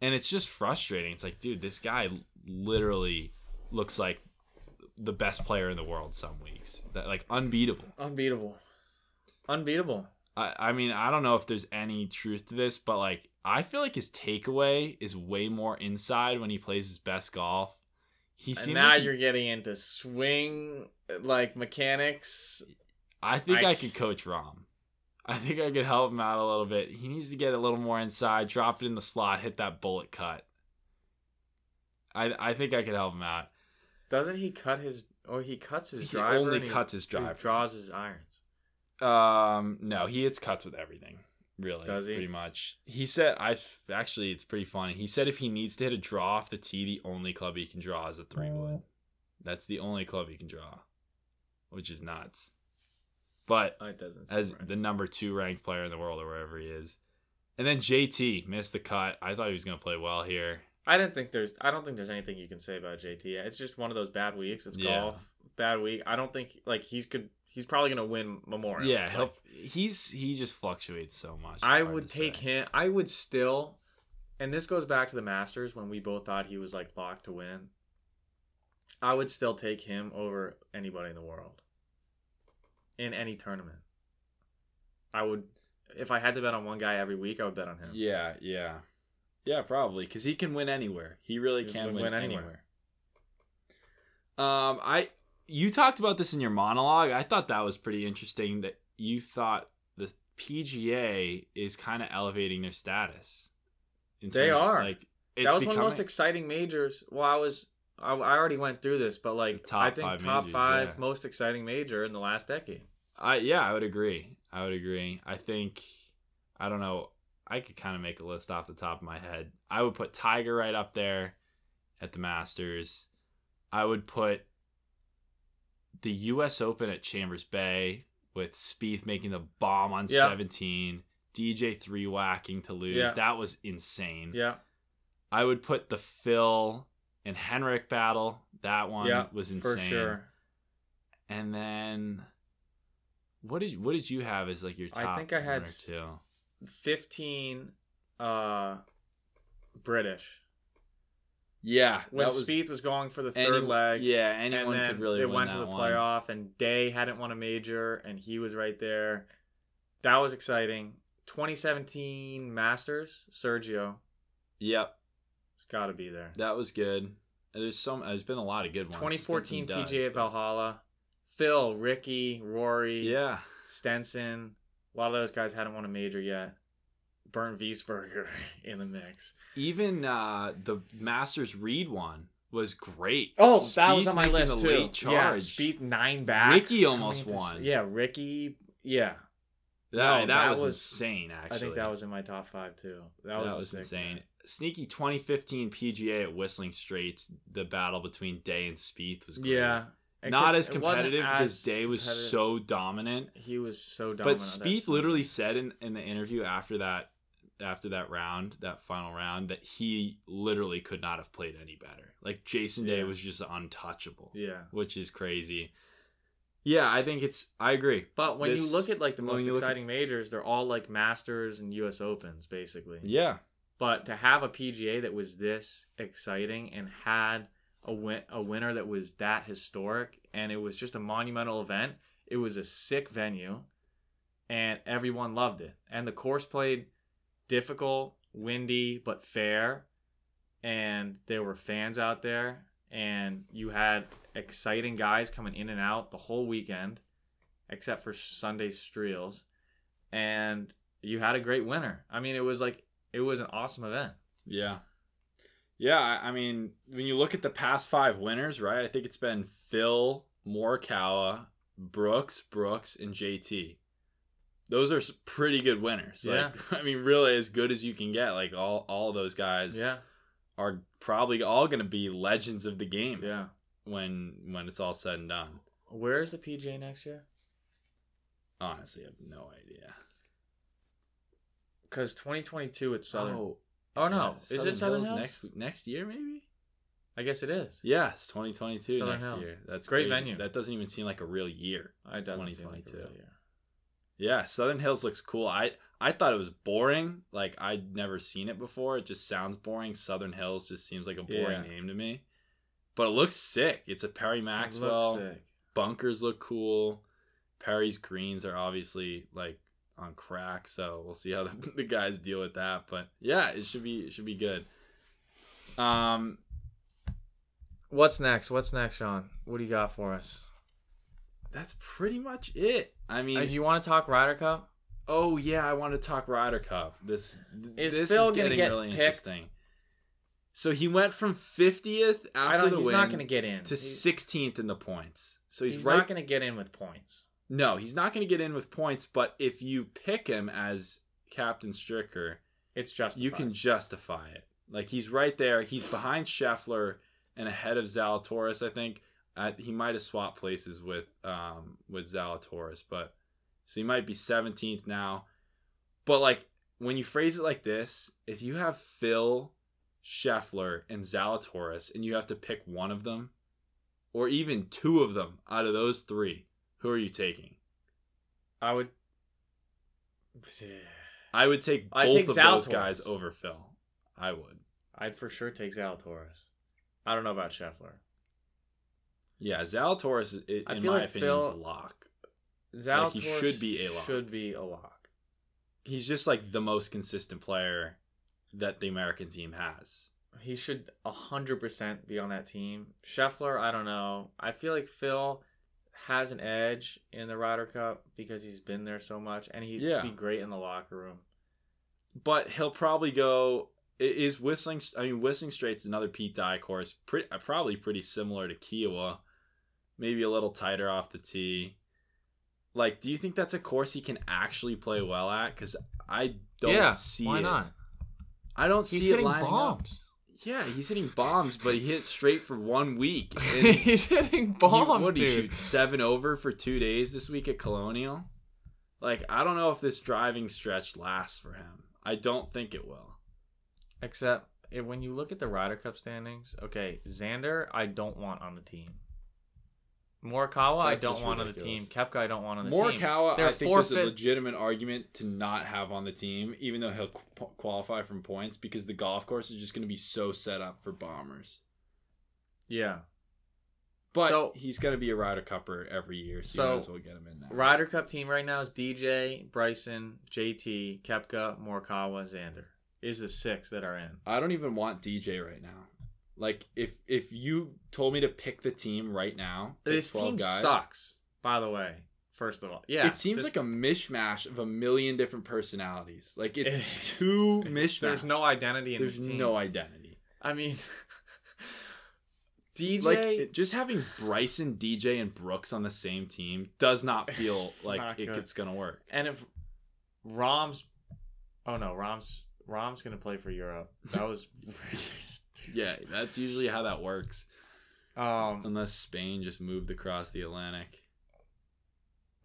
[SPEAKER 2] And it's just frustrating. It's like, dude, this guy literally looks like the best player in the world some weeks. That like unbeatable.
[SPEAKER 1] Unbeatable. Unbeatable.
[SPEAKER 2] I, I mean, I don't know if there's any truth to this, but like I feel like his takeaway is way more inside when he plays his best golf. He
[SPEAKER 1] And
[SPEAKER 2] seems
[SPEAKER 1] now
[SPEAKER 2] like he-
[SPEAKER 1] you're getting into swing like mechanics.
[SPEAKER 2] I think I,
[SPEAKER 1] I-
[SPEAKER 2] could coach Rahm. I think I could help him out a little bit. He needs to get a little more inside, drop it in the slot, hit that bullet cut. I I think I could help him out.
[SPEAKER 1] Doesn't he cut his or he cuts his
[SPEAKER 2] He
[SPEAKER 1] driver?
[SPEAKER 2] only
[SPEAKER 1] he-
[SPEAKER 2] cuts his driver.
[SPEAKER 1] draws his irons.
[SPEAKER 2] Um, no, he hits cuts with everything. Really,
[SPEAKER 1] Does he?
[SPEAKER 2] Pretty much. He said, "I actually, it's pretty funny." He said if he needs to hit a draw off the tee, the only club he can draw is a three wood. That's the only club he can draw, which is nuts. But
[SPEAKER 1] Oh, it doesn't.
[SPEAKER 2] as
[SPEAKER 1] right.
[SPEAKER 2] the number two ranked player in the world or wherever he is, and then JT missed the cut. I thought he was gonna play well here.
[SPEAKER 1] I didn't think there's. I don't think there's anything you can say about JT. It's just one of those bad weeks. It's
[SPEAKER 2] Yeah.
[SPEAKER 1] golf, bad week. I don't think like he's could. He's probably gonna win Memorial.
[SPEAKER 2] Yeah,
[SPEAKER 1] Like,
[SPEAKER 2] he's he just fluctuates so much.
[SPEAKER 1] I would take
[SPEAKER 2] say.
[SPEAKER 1] him. I would still, and this goes back to the Masters when we both thought he was like locked to win. I would still take him over anybody in the world. In any tournament, I would. If I had to bet on one guy every week, I would bet on him.
[SPEAKER 2] Yeah, yeah, yeah, probably because he can win anywhere. He really
[SPEAKER 1] He
[SPEAKER 2] can
[SPEAKER 1] can
[SPEAKER 2] win,
[SPEAKER 1] win
[SPEAKER 2] anywhere.
[SPEAKER 1] anywhere.
[SPEAKER 2] Um, I you talked about this in your monologue. I thought that was pretty interesting. That you thought the PGA is kind of elevating their status.
[SPEAKER 1] They
[SPEAKER 2] terms of,
[SPEAKER 1] are.
[SPEAKER 2] like it's
[SPEAKER 1] that was one of the most exciting majors. Well, I was. I, I already went through this, but like I think
[SPEAKER 2] five
[SPEAKER 1] top
[SPEAKER 2] majors,
[SPEAKER 1] five
[SPEAKER 2] yeah.
[SPEAKER 1] most exciting major in the last decade.
[SPEAKER 2] I yeah, I would agree. I would agree. I think I don't know. I could kind of make a list off the top of my head. I would put Tiger right up there at the Masters. I would put the U.S. Open at Chambers Bay with Spieth making the bomb on
[SPEAKER 1] Yeah.
[SPEAKER 2] 17, DJ three whacking to lose.
[SPEAKER 1] Yeah.
[SPEAKER 2] That was insane.
[SPEAKER 1] Yeah,
[SPEAKER 2] I would put the Phil and Henrik battle. That one
[SPEAKER 1] yeah,
[SPEAKER 2] was insane.
[SPEAKER 1] for sure.
[SPEAKER 2] And then what did what did you have as like your
[SPEAKER 1] I think I had
[SPEAKER 2] one or
[SPEAKER 1] s-
[SPEAKER 2] two?
[SPEAKER 1] Fifteen, uh, British.
[SPEAKER 2] Yeah,
[SPEAKER 1] when Spieth was going for the third leg.
[SPEAKER 2] Yeah, anyone could really
[SPEAKER 1] it went to the
[SPEAKER 2] one.
[SPEAKER 1] playoff, and Day hadn't won a major, and he was right there. That was exciting. 2017 Masters, Sergio,
[SPEAKER 2] Yep,
[SPEAKER 1] has got to be there.
[SPEAKER 2] that was good. There's some. Uh, there's been a lot of good ones.
[SPEAKER 1] 2014
[SPEAKER 2] some duds,
[SPEAKER 1] PGA
[SPEAKER 2] but-
[SPEAKER 1] Valhalla, Phil, Ricky, Rory,
[SPEAKER 2] Yeah,
[SPEAKER 1] Stenson. A lot of those guys hadn't won a major yet. Bernd Wiesberger in the mix.
[SPEAKER 2] even uh, the Masters Reed one was great.
[SPEAKER 1] Oh, that was on my list too. Yeah. Spieth nine back.
[SPEAKER 2] Ricky almost won.
[SPEAKER 1] Yeah, Ricky. Yeah,
[SPEAKER 2] that,
[SPEAKER 1] No,
[SPEAKER 2] that,
[SPEAKER 1] that
[SPEAKER 2] was,
[SPEAKER 1] was-
[SPEAKER 2] insane. Actually,
[SPEAKER 1] I think that was in my top five too. That
[SPEAKER 2] that
[SPEAKER 1] was,
[SPEAKER 2] was,
[SPEAKER 1] a sick
[SPEAKER 2] insane.
[SPEAKER 1] one.
[SPEAKER 2] Sneaky 2015 PGA at Whistling Straits. The battle between Day and Spieth was great.
[SPEAKER 1] Yeah,
[SPEAKER 2] not as
[SPEAKER 1] except it wasn't
[SPEAKER 2] competitive because Day was so dominant.
[SPEAKER 1] He was so dominant. But.
[SPEAKER 2] Spieth literally said in, in the interview after that after that round, that final round, that he literally could not have played any better. Like Jason Day
[SPEAKER 1] Yeah.
[SPEAKER 2] was just untouchable,
[SPEAKER 1] Yeah,
[SPEAKER 2] which is crazy. Yeah, I think it's. I agree.
[SPEAKER 1] but when you look at like the most
[SPEAKER 2] look at-
[SPEAKER 1] exciting majors, they're all like Masters and U.S. Opens basically.
[SPEAKER 2] Yeah,
[SPEAKER 1] But to have a PGA that was this exciting and had a win a winner that was that historic and it was just a monumental event. It was a sick venue and everyone loved it. And the course played difficult, windy, but fair. And there were fans out there and you had exciting guys coming in and out the whole weekend except for Sunday Streels. And you had a great winner. I mean, it was like it was an awesome event.
[SPEAKER 2] yeah, yeah. I mean, when you look at the past five winners, right? I think it's been Phil Morikawa, Brooks, Brooks, and JT. Those are pretty good winners. Like, I mean, really as good as you can get. Like all all those guys
[SPEAKER 1] Yeah,
[SPEAKER 2] are probably all going to be legends of the game
[SPEAKER 1] yeah.
[SPEAKER 2] when when it's all said and done.
[SPEAKER 1] Where's the PGA next year?
[SPEAKER 2] Honestly, I have no idea.
[SPEAKER 1] Because 2022 it's Southern. Oh,
[SPEAKER 2] Oh,
[SPEAKER 1] no,
[SPEAKER 2] yeah,
[SPEAKER 1] is it Southern
[SPEAKER 2] Hills
[SPEAKER 1] Hills?
[SPEAKER 2] next next year maybe?
[SPEAKER 1] I guess it is.
[SPEAKER 2] Yeah, it's 2022
[SPEAKER 1] Southern
[SPEAKER 2] next
[SPEAKER 1] Hills.
[SPEAKER 2] year. That's
[SPEAKER 1] Great
[SPEAKER 2] crazy.
[SPEAKER 1] venue.
[SPEAKER 2] That doesn't even seem like a real year.
[SPEAKER 1] It doesn't seem like a
[SPEAKER 2] 2022.
[SPEAKER 1] real year.
[SPEAKER 2] Yeah, Southern Hills looks cool. I I thought it was boring. Like I'd never seen it before. It just sounds boring. Southern Hills just seems like a boring
[SPEAKER 1] Yeah.
[SPEAKER 2] name to me. But it looks sick. It's a Perry
[SPEAKER 1] It looks
[SPEAKER 2] Maxwell.
[SPEAKER 1] sick.
[SPEAKER 2] Bunkers look cool. Perry's greens are obviously like on crack, so we'll see how the, the guys deal with that. But yeah, it should be it should be good. Um,
[SPEAKER 1] What's next? What's next, Sean? What do you got for us?
[SPEAKER 2] that's pretty much it. I mean,
[SPEAKER 1] Uh, do you want to talk Ryder Cup?
[SPEAKER 2] Oh yeah, I want to talk Ryder Cup. This
[SPEAKER 1] Is
[SPEAKER 2] this
[SPEAKER 1] Phil
[SPEAKER 2] is
[SPEAKER 1] gonna get
[SPEAKER 2] really
[SPEAKER 1] picked?
[SPEAKER 2] interesting. So he went from 50th
[SPEAKER 1] I
[SPEAKER 2] after the
[SPEAKER 1] He's
[SPEAKER 2] win
[SPEAKER 1] not going to get in.
[SPEAKER 2] to 16th in the points. So he's,
[SPEAKER 1] he's
[SPEAKER 2] right.
[SPEAKER 1] not going to get in with points.
[SPEAKER 2] no, he's not going to get in with points. But if you pick him as Captain Stricker,
[SPEAKER 1] It's just
[SPEAKER 2] you can justify it. Like he's right there. He's behind Scheffler and ahead of Zalatoris. I think uh, he might have swapped places with um with Zalatoris, but so he might be 17th now. But like when you phrase it like this, if you have Phil, Scheffler, and Zalatoris, and you have to pick one of them, or even two of them out of those three, who are you taking?
[SPEAKER 1] I would.
[SPEAKER 2] I would take both
[SPEAKER 1] take
[SPEAKER 2] of those guys over Phil. I would.
[SPEAKER 1] I'd for sure take Zalatoris. I don't know about Scheffler.
[SPEAKER 2] Yeah, Zalatoris, i- in
[SPEAKER 1] I feel
[SPEAKER 2] my
[SPEAKER 1] like
[SPEAKER 2] opinion, is a lock.
[SPEAKER 1] Zalatoris
[SPEAKER 2] he should be a lock.
[SPEAKER 1] Should be a lock.
[SPEAKER 2] He's just like the most consistent player that the American team has.
[SPEAKER 1] He should hundred percent be on that team. Scheffler, I don't know. I feel like Phil has an edge in the Ryder Cup because he's been there so much, and he'd
[SPEAKER 2] Yeah.
[SPEAKER 1] be great in the locker room.
[SPEAKER 2] But he'll probably go. Is Whistling? I mean, Whistling Straight's another Pete Dye course. Pretty, probably pretty similar to Kiawah. Maybe a little tighter off the tee. Like, do you think that's a course he can actually play well at? Because I don't
[SPEAKER 1] yeah,
[SPEAKER 2] see
[SPEAKER 1] why
[SPEAKER 2] it.
[SPEAKER 1] not?
[SPEAKER 2] I don't
[SPEAKER 1] He's
[SPEAKER 2] see
[SPEAKER 1] hitting
[SPEAKER 2] it lining up.
[SPEAKER 1] bombs.
[SPEAKER 2] Yeah, he's hitting bombs, but he hit straight for one week.
[SPEAKER 1] He's hitting bombs,
[SPEAKER 2] He, what did he
[SPEAKER 1] dude.
[SPEAKER 2] shoot seven over for two days this week at Colonial? Like, I don't know if this driving stretch lasts for him. I don't think it will.
[SPEAKER 1] Except eh, when you look at the Ryder Cup standings, okay, Xander, I don't want on the team. Morikawa, I don't want on the team. Koepka, I don't want on the team.
[SPEAKER 2] Morikawa, I think there's a legitimate argument to not have on the team, even though he'll qu- qualify from points, because the golf course is just going to be so set up for bombers.
[SPEAKER 1] Yeah.
[SPEAKER 2] But
[SPEAKER 1] So-
[SPEAKER 2] he's going to be a Ryder Cupper every year, so,
[SPEAKER 1] So,
[SPEAKER 2] you might as well get him in now.
[SPEAKER 1] Ryder Cup team right now is DJ, Bryson, JT, Koepka, Morikawa, Xander. Is the six that are in.
[SPEAKER 2] I don't even want DJ right now. Like if if you told me to pick the team right now,
[SPEAKER 1] This team
[SPEAKER 2] guys,
[SPEAKER 1] sucks, by the way. First of all, yeah,
[SPEAKER 2] it seems
[SPEAKER 1] this-
[SPEAKER 2] like a mishmash of a million different personalities. Like it's
[SPEAKER 1] It-
[SPEAKER 2] too mishmash.
[SPEAKER 1] There's no identity in
[SPEAKER 2] There's
[SPEAKER 1] this team.
[SPEAKER 2] no identity.
[SPEAKER 1] I mean, DJ.
[SPEAKER 2] Like just having Bryson, DJ, and Brooks on the same team does not feel like
[SPEAKER 1] not
[SPEAKER 2] it- it's gonna work.
[SPEAKER 1] And if Rahm's, oh no, Rahm's Rahm's gonna play for Europe. That was.
[SPEAKER 2] Yeah, that's usually how that works.
[SPEAKER 1] Um,
[SPEAKER 2] Unless Spain just moved across the Atlantic.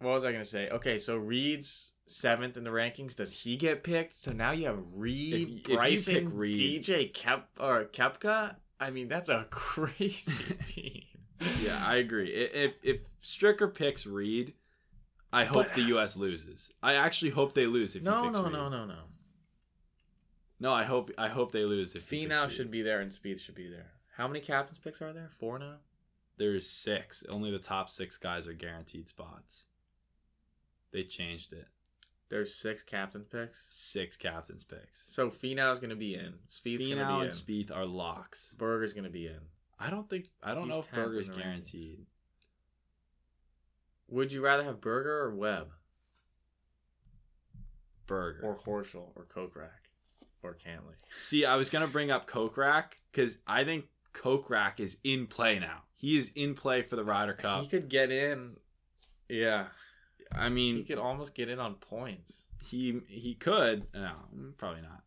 [SPEAKER 1] what was I gonna say? Okay, so Reed's seventh in the rankings. Does he get picked? So now you have Reed,
[SPEAKER 2] If- if
[SPEAKER 1] Bryson,
[SPEAKER 2] pick Reed-
[SPEAKER 1] DJ, Kep or Koepka. I mean, that's a crazy team.
[SPEAKER 2] Yeah, I agree. If if Stricker picks Reed, I hope
[SPEAKER 1] But-
[SPEAKER 2] the U.S. loses. I actually hope they lose. If
[SPEAKER 1] No, no,
[SPEAKER 2] Reed.
[SPEAKER 1] no, no, no.
[SPEAKER 2] No, I hope I hope they lose. If
[SPEAKER 1] Finau should be there and Spieth should be there. How many captains picks are there? Four now.
[SPEAKER 2] There's six. Only the top six guys are guaranteed spots. They changed it.
[SPEAKER 1] There's six captain picks.
[SPEAKER 2] Six captains picks.
[SPEAKER 1] So Finau's gonna be in. Spieth's gonna
[SPEAKER 2] Finau
[SPEAKER 1] be in.
[SPEAKER 2] and Spieth are locks.
[SPEAKER 1] Berger's gonna be in.
[SPEAKER 2] I don't think I don't
[SPEAKER 1] He's
[SPEAKER 2] know if Berger's guaranteed.
[SPEAKER 1] Would you rather have Berger or Webb
[SPEAKER 2] Berger.
[SPEAKER 1] or Horschel or Kokrak or Cantlay?
[SPEAKER 2] See, I was gonna bring up Kokrak because I think Kokrak is in play now. He is in play for the Ryder Cup.
[SPEAKER 1] He could get in. Yeah,
[SPEAKER 2] I mean, he
[SPEAKER 1] could almost get in on points.
[SPEAKER 2] he he could. No, probably not.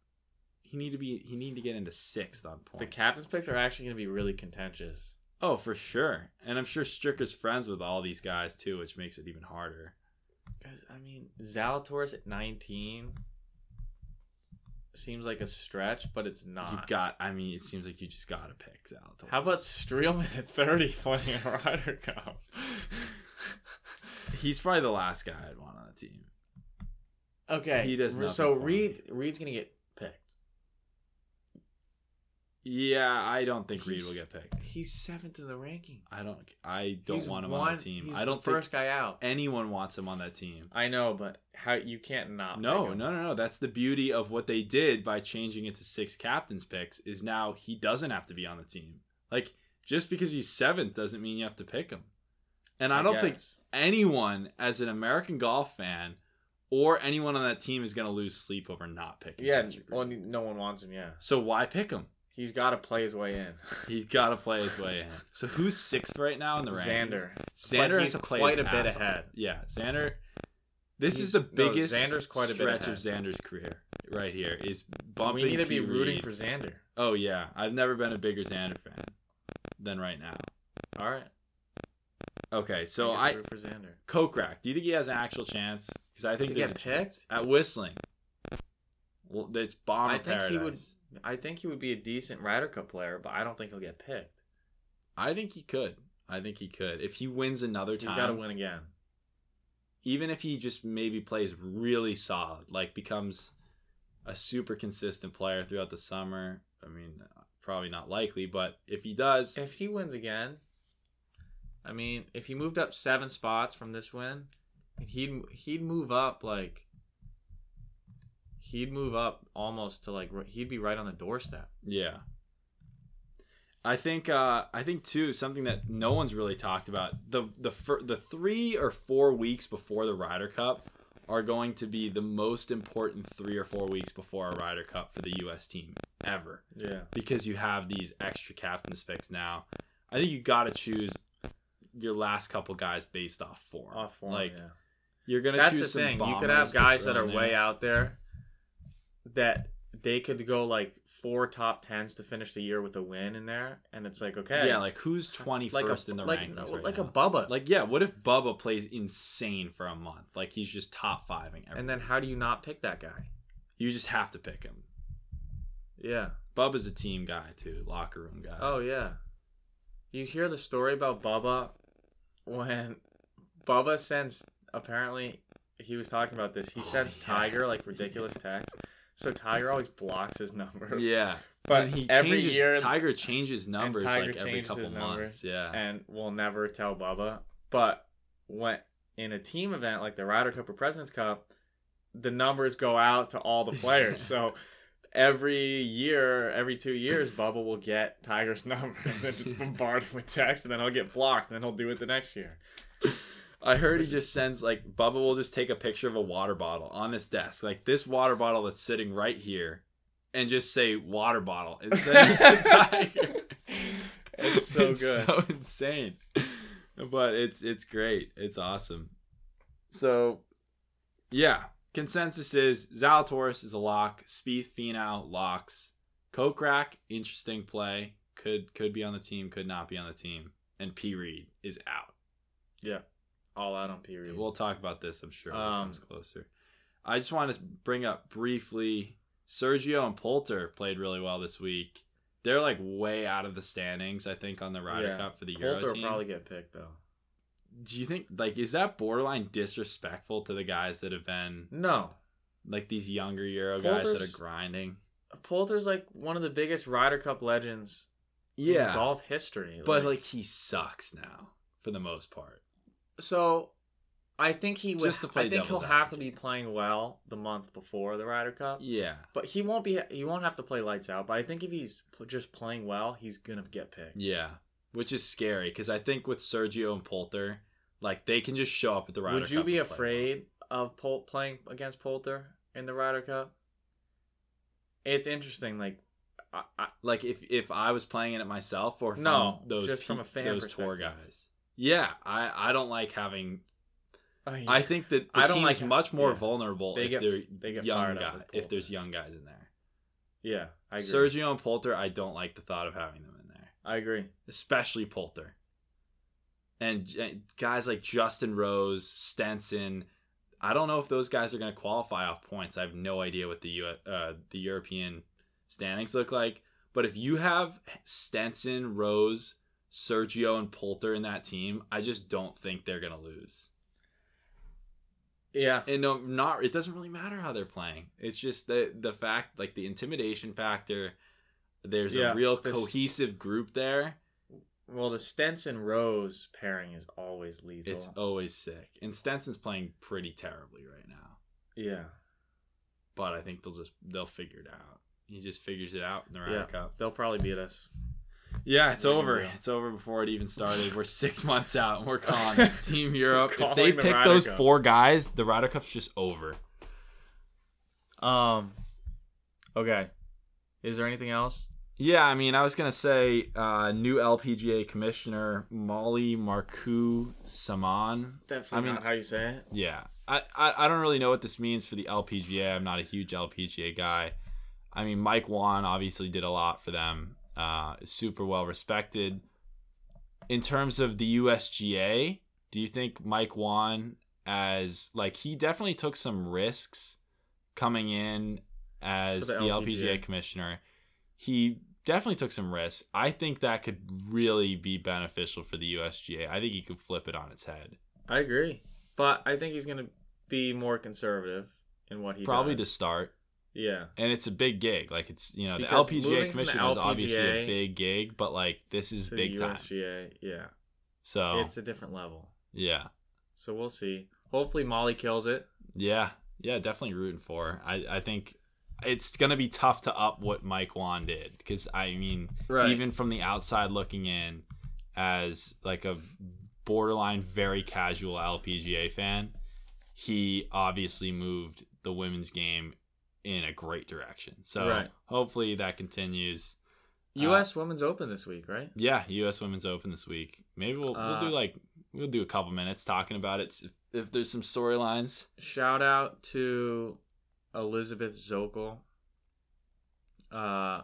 [SPEAKER 2] He need to be. He need to get into sixth on points.
[SPEAKER 1] The captain's picks are actually gonna be really contentious.
[SPEAKER 2] Oh, for sure. And I'm sure Stricker's friends with all these guys too, which makes it even harder.
[SPEAKER 1] 'Cause, I mean, Zalatoris at 19 seems like a stretch, but it's not.
[SPEAKER 2] You got. I mean, it seems like you just gotta pick Zalatoris.
[SPEAKER 1] How about Streelman at 30 playing a Ryder Cup?
[SPEAKER 2] He's probably the last guy I'd want on the team.
[SPEAKER 1] Okay,
[SPEAKER 2] He does
[SPEAKER 1] So. Reed, Reed's gonna get.
[SPEAKER 2] Yeah, I don't think Reed will get picked.
[SPEAKER 1] He's seventh in the ranking.
[SPEAKER 2] I don't. I don't
[SPEAKER 1] He's
[SPEAKER 2] want him
[SPEAKER 1] one-
[SPEAKER 2] on the team.
[SPEAKER 1] He's
[SPEAKER 2] I don't
[SPEAKER 1] the first guy out.
[SPEAKER 2] anyone wants him on that team.
[SPEAKER 1] I know, but how you can't not.
[SPEAKER 2] No,
[SPEAKER 1] pick him.
[SPEAKER 2] no, no, no. That's the beauty of what they did by changing it to six captains picks. Is now he doesn't have to be on the team. Like just because he's seventh doesn't mean you have to pick him. And I, don't think anyone, as an American golf fan, or anyone on that team is going to lose sleep over not picking.
[SPEAKER 1] Yeah, well, no one wants him. Yeah,
[SPEAKER 2] So why pick him?
[SPEAKER 1] He's got to play his way in.
[SPEAKER 2] He's got to play his way in. So who's sixth right now in the rankings?
[SPEAKER 1] Xander,
[SPEAKER 2] Xander has
[SPEAKER 1] he's quite a bit ahead.
[SPEAKER 2] Yeah, Xander. This
[SPEAKER 1] He's-
[SPEAKER 2] is the
[SPEAKER 1] no,
[SPEAKER 2] biggest
[SPEAKER 1] Xander's quite a bit
[SPEAKER 2] stretch of. Xander's career right here. Is bumping.
[SPEAKER 1] we need to be rooting
[SPEAKER 2] Reed.
[SPEAKER 1] for Xander.
[SPEAKER 2] Oh yeah, I've never been a bigger Xander fan than right now.
[SPEAKER 1] All right.
[SPEAKER 2] Okay, so I
[SPEAKER 1] root for Xander.
[SPEAKER 2] Kokrak. Do you think he has an actual chance? Because I think
[SPEAKER 1] To
[SPEAKER 2] there's
[SPEAKER 1] get picked,
[SPEAKER 2] at Whistling. Well, it's bomber
[SPEAKER 1] I think
[SPEAKER 2] paradise.
[SPEAKER 1] he would. I think he would be a decent Ryder Cup player, but I don't think he'll get picked.
[SPEAKER 2] I think he could. I think he could if he wins another time, he's
[SPEAKER 1] got to win again.
[SPEAKER 2] even if he just maybe plays really solid, like becomes a super consistent player throughout the summer. I mean, probably not likely, but if he does,
[SPEAKER 1] If he wins again, I mean, if he moved up seven spots from this win, he'd he'd move up like he'd move up almost to like he'd be right on the doorstep.
[SPEAKER 2] yeah. I think uh, I think too something that no one's really talked about the the fir- the three or four weeks before the Ryder Cup are going to be the most important three or four weeks before a Ryder Cup for the U.S. team ever.
[SPEAKER 1] Yeah.
[SPEAKER 2] because you have these extra captain's picks now. I think you got to choose your last couple guys based off form.
[SPEAKER 1] Off form,
[SPEAKER 2] like
[SPEAKER 1] yeah.
[SPEAKER 2] you're gonna
[SPEAKER 1] That's
[SPEAKER 2] choose
[SPEAKER 1] the
[SPEAKER 2] some
[SPEAKER 1] thing. You could have guys that are way out there that they could go like four top tens to finish the year with a win in there, and it's like okay,
[SPEAKER 2] Yeah, like who's twenty
[SPEAKER 1] like
[SPEAKER 2] first in the
[SPEAKER 1] like,
[SPEAKER 2] rankings right
[SPEAKER 1] like
[SPEAKER 2] now?
[SPEAKER 1] a Bubba.
[SPEAKER 2] like yeah, what if Bubba plays insane for a month? Like he's just top fiving every.
[SPEAKER 1] and then how do you not pick that guy?
[SPEAKER 2] you just have to pick him.
[SPEAKER 1] Yeah.
[SPEAKER 2] Bubba's a team guy too, locker room guy.
[SPEAKER 1] Oh yeah. You hear the story about Bubba when Bubba sends apparently he was talking about this. He
[SPEAKER 2] Oh,
[SPEAKER 1] sends
[SPEAKER 2] yeah.
[SPEAKER 1] Tiger like ridiculous texts. So Tiger always blocks his number.
[SPEAKER 2] yeah.
[SPEAKER 1] But
[SPEAKER 2] and he
[SPEAKER 1] every
[SPEAKER 2] changes,
[SPEAKER 1] year
[SPEAKER 2] Tiger changes numbers
[SPEAKER 1] Tiger
[SPEAKER 2] like every couple months. Yeah.
[SPEAKER 1] and will never tell Bubba. But when in a team event like the Ryder Cup or President's Cup, the numbers go out to all the players. so every year, every two years, Bubba will get Tiger's number and then just bombard him with text, and then he'll get blocked, and then he'll do it the next year.
[SPEAKER 2] I heard he just sends like Bubba will just take a picture of a water bottle on this desk, like this water bottle that's sitting right here, and just say water bottle and send it to Tiger.
[SPEAKER 1] It's so good.
[SPEAKER 2] so insane, but it's it's great. It's awesome. So, yeah, consensus is Zalatoris is a lock. Spieth, Finau locks. Kokrak, interesting play. Could could be on the team, could not be on the team. And P Reed is out.
[SPEAKER 1] Yeah, all out on period.
[SPEAKER 2] We'll talk about this, I'm sure, as it
[SPEAKER 1] Um,
[SPEAKER 2] comes closer. I just want to bring up briefly Sergio and Poulter played really well this week. They're like way out of the standings, I think, on the Ryder
[SPEAKER 1] Yeah.
[SPEAKER 2] Cup for the Euro
[SPEAKER 1] Poulter will
[SPEAKER 2] team.
[SPEAKER 1] probably get picked though.
[SPEAKER 2] Do you think like is that borderline disrespectful to the guys that have been
[SPEAKER 1] No,
[SPEAKER 2] like these younger Euro guys that are grinding?
[SPEAKER 1] Poulter's like one of the biggest Ryder Cup legends in
[SPEAKER 2] Yeah,
[SPEAKER 1] golf history.
[SPEAKER 2] but like he sucks now for the most part.
[SPEAKER 1] So, I think he would.
[SPEAKER 2] Just to play
[SPEAKER 1] I think he'll have to be playing well the month before the Ryder Cup.
[SPEAKER 2] Yeah,
[SPEAKER 1] But he won't be. He won't have to play lights out. But I think if he's just playing well, he's gonna get picked.
[SPEAKER 2] yeah, which is scary because I think with Sergio and Poulter, like they can just show up at the Ryder Cup.
[SPEAKER 1] Would you
[SPEAKER 2] Cup
[SPEAKER 1] be
[SPEAKER 2] well.
[SPEAKER 1] afraid of Pol- playing against Poulter in the Ryder Cup? It's interesting. Like, I, I,
[SPEAKER 2] like if if I was playing in it myself or from
[SPEAKER 1] No,
[SPEAKER 2] those
[SPEAKER 1] just from a fan
[SPEAKER 2] those tour guys. Yeah, I I don't like having.
[SPEAKER 1] I,
[SPEAKER 2] I think that the
[SPEAKER 1] I don't
[SPEAKER 2] team
[SPEAKER 1] like
[SPEAKER 2] is much more
[SPEAKER 1] yeah.
[SPEAKER 2] vulnerable
[SPEAKER 1] They
[SPEAKER 2] if
[SPEAKER 1] get-
[SPEAKER 2] they're
[SPEAKER 1] they get
[SPEAKER 2] young guy, if there's young guys in there.
[SPEAKER 1] yeah, I agree.
[SPEAKER 2] Sergio and Poulter, I don't like the thought of having them in there.
[SPEAKER 1] I agree.
[SPEAKER 2] especially Poulter. And j- guys like Justin Rose, Stenson, I don't know if those guys are going to qualify off points. I have no idea what the U- uh, the European standings look like. But if you have Stenson, Rose, Sergio, and Poulter in that team, I just don't think they're going to lose.
[SPEAKER 1] Yeah.
[SPEAKER 2] And no, not it doesn't really matter how they're playing. It's just the the fact, like the intimidation factor. There's
[SPEAKER 1] Yeah,
[SPEAKER 2] a real
[SPEAKER 1] this-
[SPEAKER 2] cohesive group there.
[SPEAKER 1] Well, the Stenson Rose pairing is always lethal.
[SPEAKER 2] It's always sick. And Stenson's playing pretty terribly right now.
[SPEAKER 1] yeah.
[SPEAKER 2] But I think they'll just they'll figure it out. He just figures it out in the Ryder
[SPEAKER 1] Yeah.
[SPEAKER 2] Cup.
[SPEAKER 1] They'll probably beat us.
[SPEAKER 2] Yeah, it's
[SPEAKER 1] What are you
[SPEAKER 2] over. It's over before it even started. We're six months out and we're calling Team Europe. If
[SPEAKER 1] Calling
[SPEAKER 2] they
[SPEAKER 1] the
[SPEAKER 2] pick
[SPEAKER 1] Ryder
[SPEAKER 2] those
[SPEAKER 1] Cup.
[SPEAKER 2] four guys, the Ryder Cup's just over.
[SPEAKER 1] Um. Okay. Is there anything else?
[SPEAKER 2] Yeah, I mean, I was gonna say uh, new LPGA commissioner Mollie Marcoux Samaan.
[SPEAKER 1] Definitely
[SPEAKER 2] I mean-
[SPEAKER 1] not how you say it.
[SPEAKER 2] Yeah, I, I I don't really know what this means for the LPGA. I'm not a huge LPGA guy. I mean, Mike Whan obviously did a lot for them. Uh, super well respected. In terms of the USGA, do you think Mike Whan as like he definitely took some risks coming in as the,
[SPEAKER 1] the
[SPEAKER 2] LPGA.
[SPEAKER 1] LPGA.
[SPEAKER 2] commissioner? He definitely took some risks. I think that could really be beneficial for the USGA. I think he could flip it on its head.
[SPEAKER 1] I agree, but I think he's gonna be more conservative in what he
[SPEAKER 2] Probably to start.
[SPEAKER 1] Yeah.
[SPEAKER 2] and it's a big gig. Like it's you know
[SPEAKER 1] Because
[SPEAKER 2] the LPGA
[SPEAKER 1] from
[SPEAKER 2] commissioner
[SPEAKER 1] the
[SPEAKER 2] is obviously a big gig, but like this is big
[SPEAKER 1] the
[SPEAKER 2] time.
[SPEAKER 1] USGA. Yeah.
[SPEAKER 2] So
[SPEAKER 1] It's a different level.
[SPEAKER 2] yeah,
[SPEAKER 1] So we'll see. Hopefully Mollie kills it.
[SPEAKER 2] yeah, yeah, definitely rooting for. her. I I think it's gonna be tough to up what Mike Whan did because I mean
[SPEAKER 1] Right.
[SPEAKER 2] even from the outside looking in, as like a borderline very casual LPGA fan, he obviously moved the women's game in a great direction. So
[SPEAKER 1] Right.
[SPEAKER 2] hopefully that continues.
[SPEAKER 1] U.S. Women's Open this week, right?
[SPEAKER 2] Yeah, U.S. Women's Open this week. Maybe we'll we'll
[SPEAKER 1] Uh,
[SPEAKER 2] do like we'll do a couple minutes talking about it if, if there's some storylines.
[SPEAKER 1] Shout out to Elizabeth Szokol. Uh,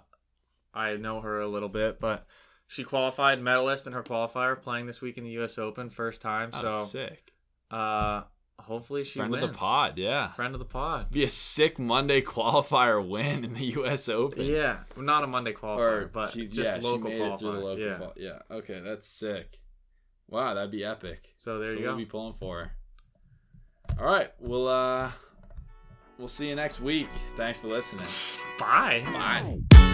[SPEAKER 1] I know her a little bit, but she qualified medalist in her qualifier playing this week in the U.S. Open, first time.
[SPEAKER 2] Oh,
[SPEAKER 1] So,
[SPEAKER 2] sick!
[SPEAKER 1] uh, hopefully she
[SPEAKER 2] Friend
[SPEAKER 1] wins.
[SPEAKER 2] of the pod, yeah.
[SPEAKER 1] Friend of the pod.
[SPEAKER 2] Be a sick Monday qualifier win in the U.S. Open.
[SPEAKER 1] Yeah, well, not a Monday qualifier, but
[SPEAKER 2] she-
[SPEAKER 1] just
[SPEAKER 2] yeah,
[SPEAKER 1] local qualifier.
[SPEAKER 2] local
[SPEAKER 1] yeah.
[SPEAKER 2] qual- yeah. Okay, that's sick. Wow, that'd be epic.
[SPEAKER 1] So there
[SPEAKER 2] so
[SPEAKER 1] you
[SPEAKER 2] we'll
[SPEAKER 1] go.
[SPEAKER 2] be pulling for. her. All right, we'll uh, we'll see you next week. Thanks for listening.
[SPEAKER 1] Bye.
[SPEAKER 2] Bye.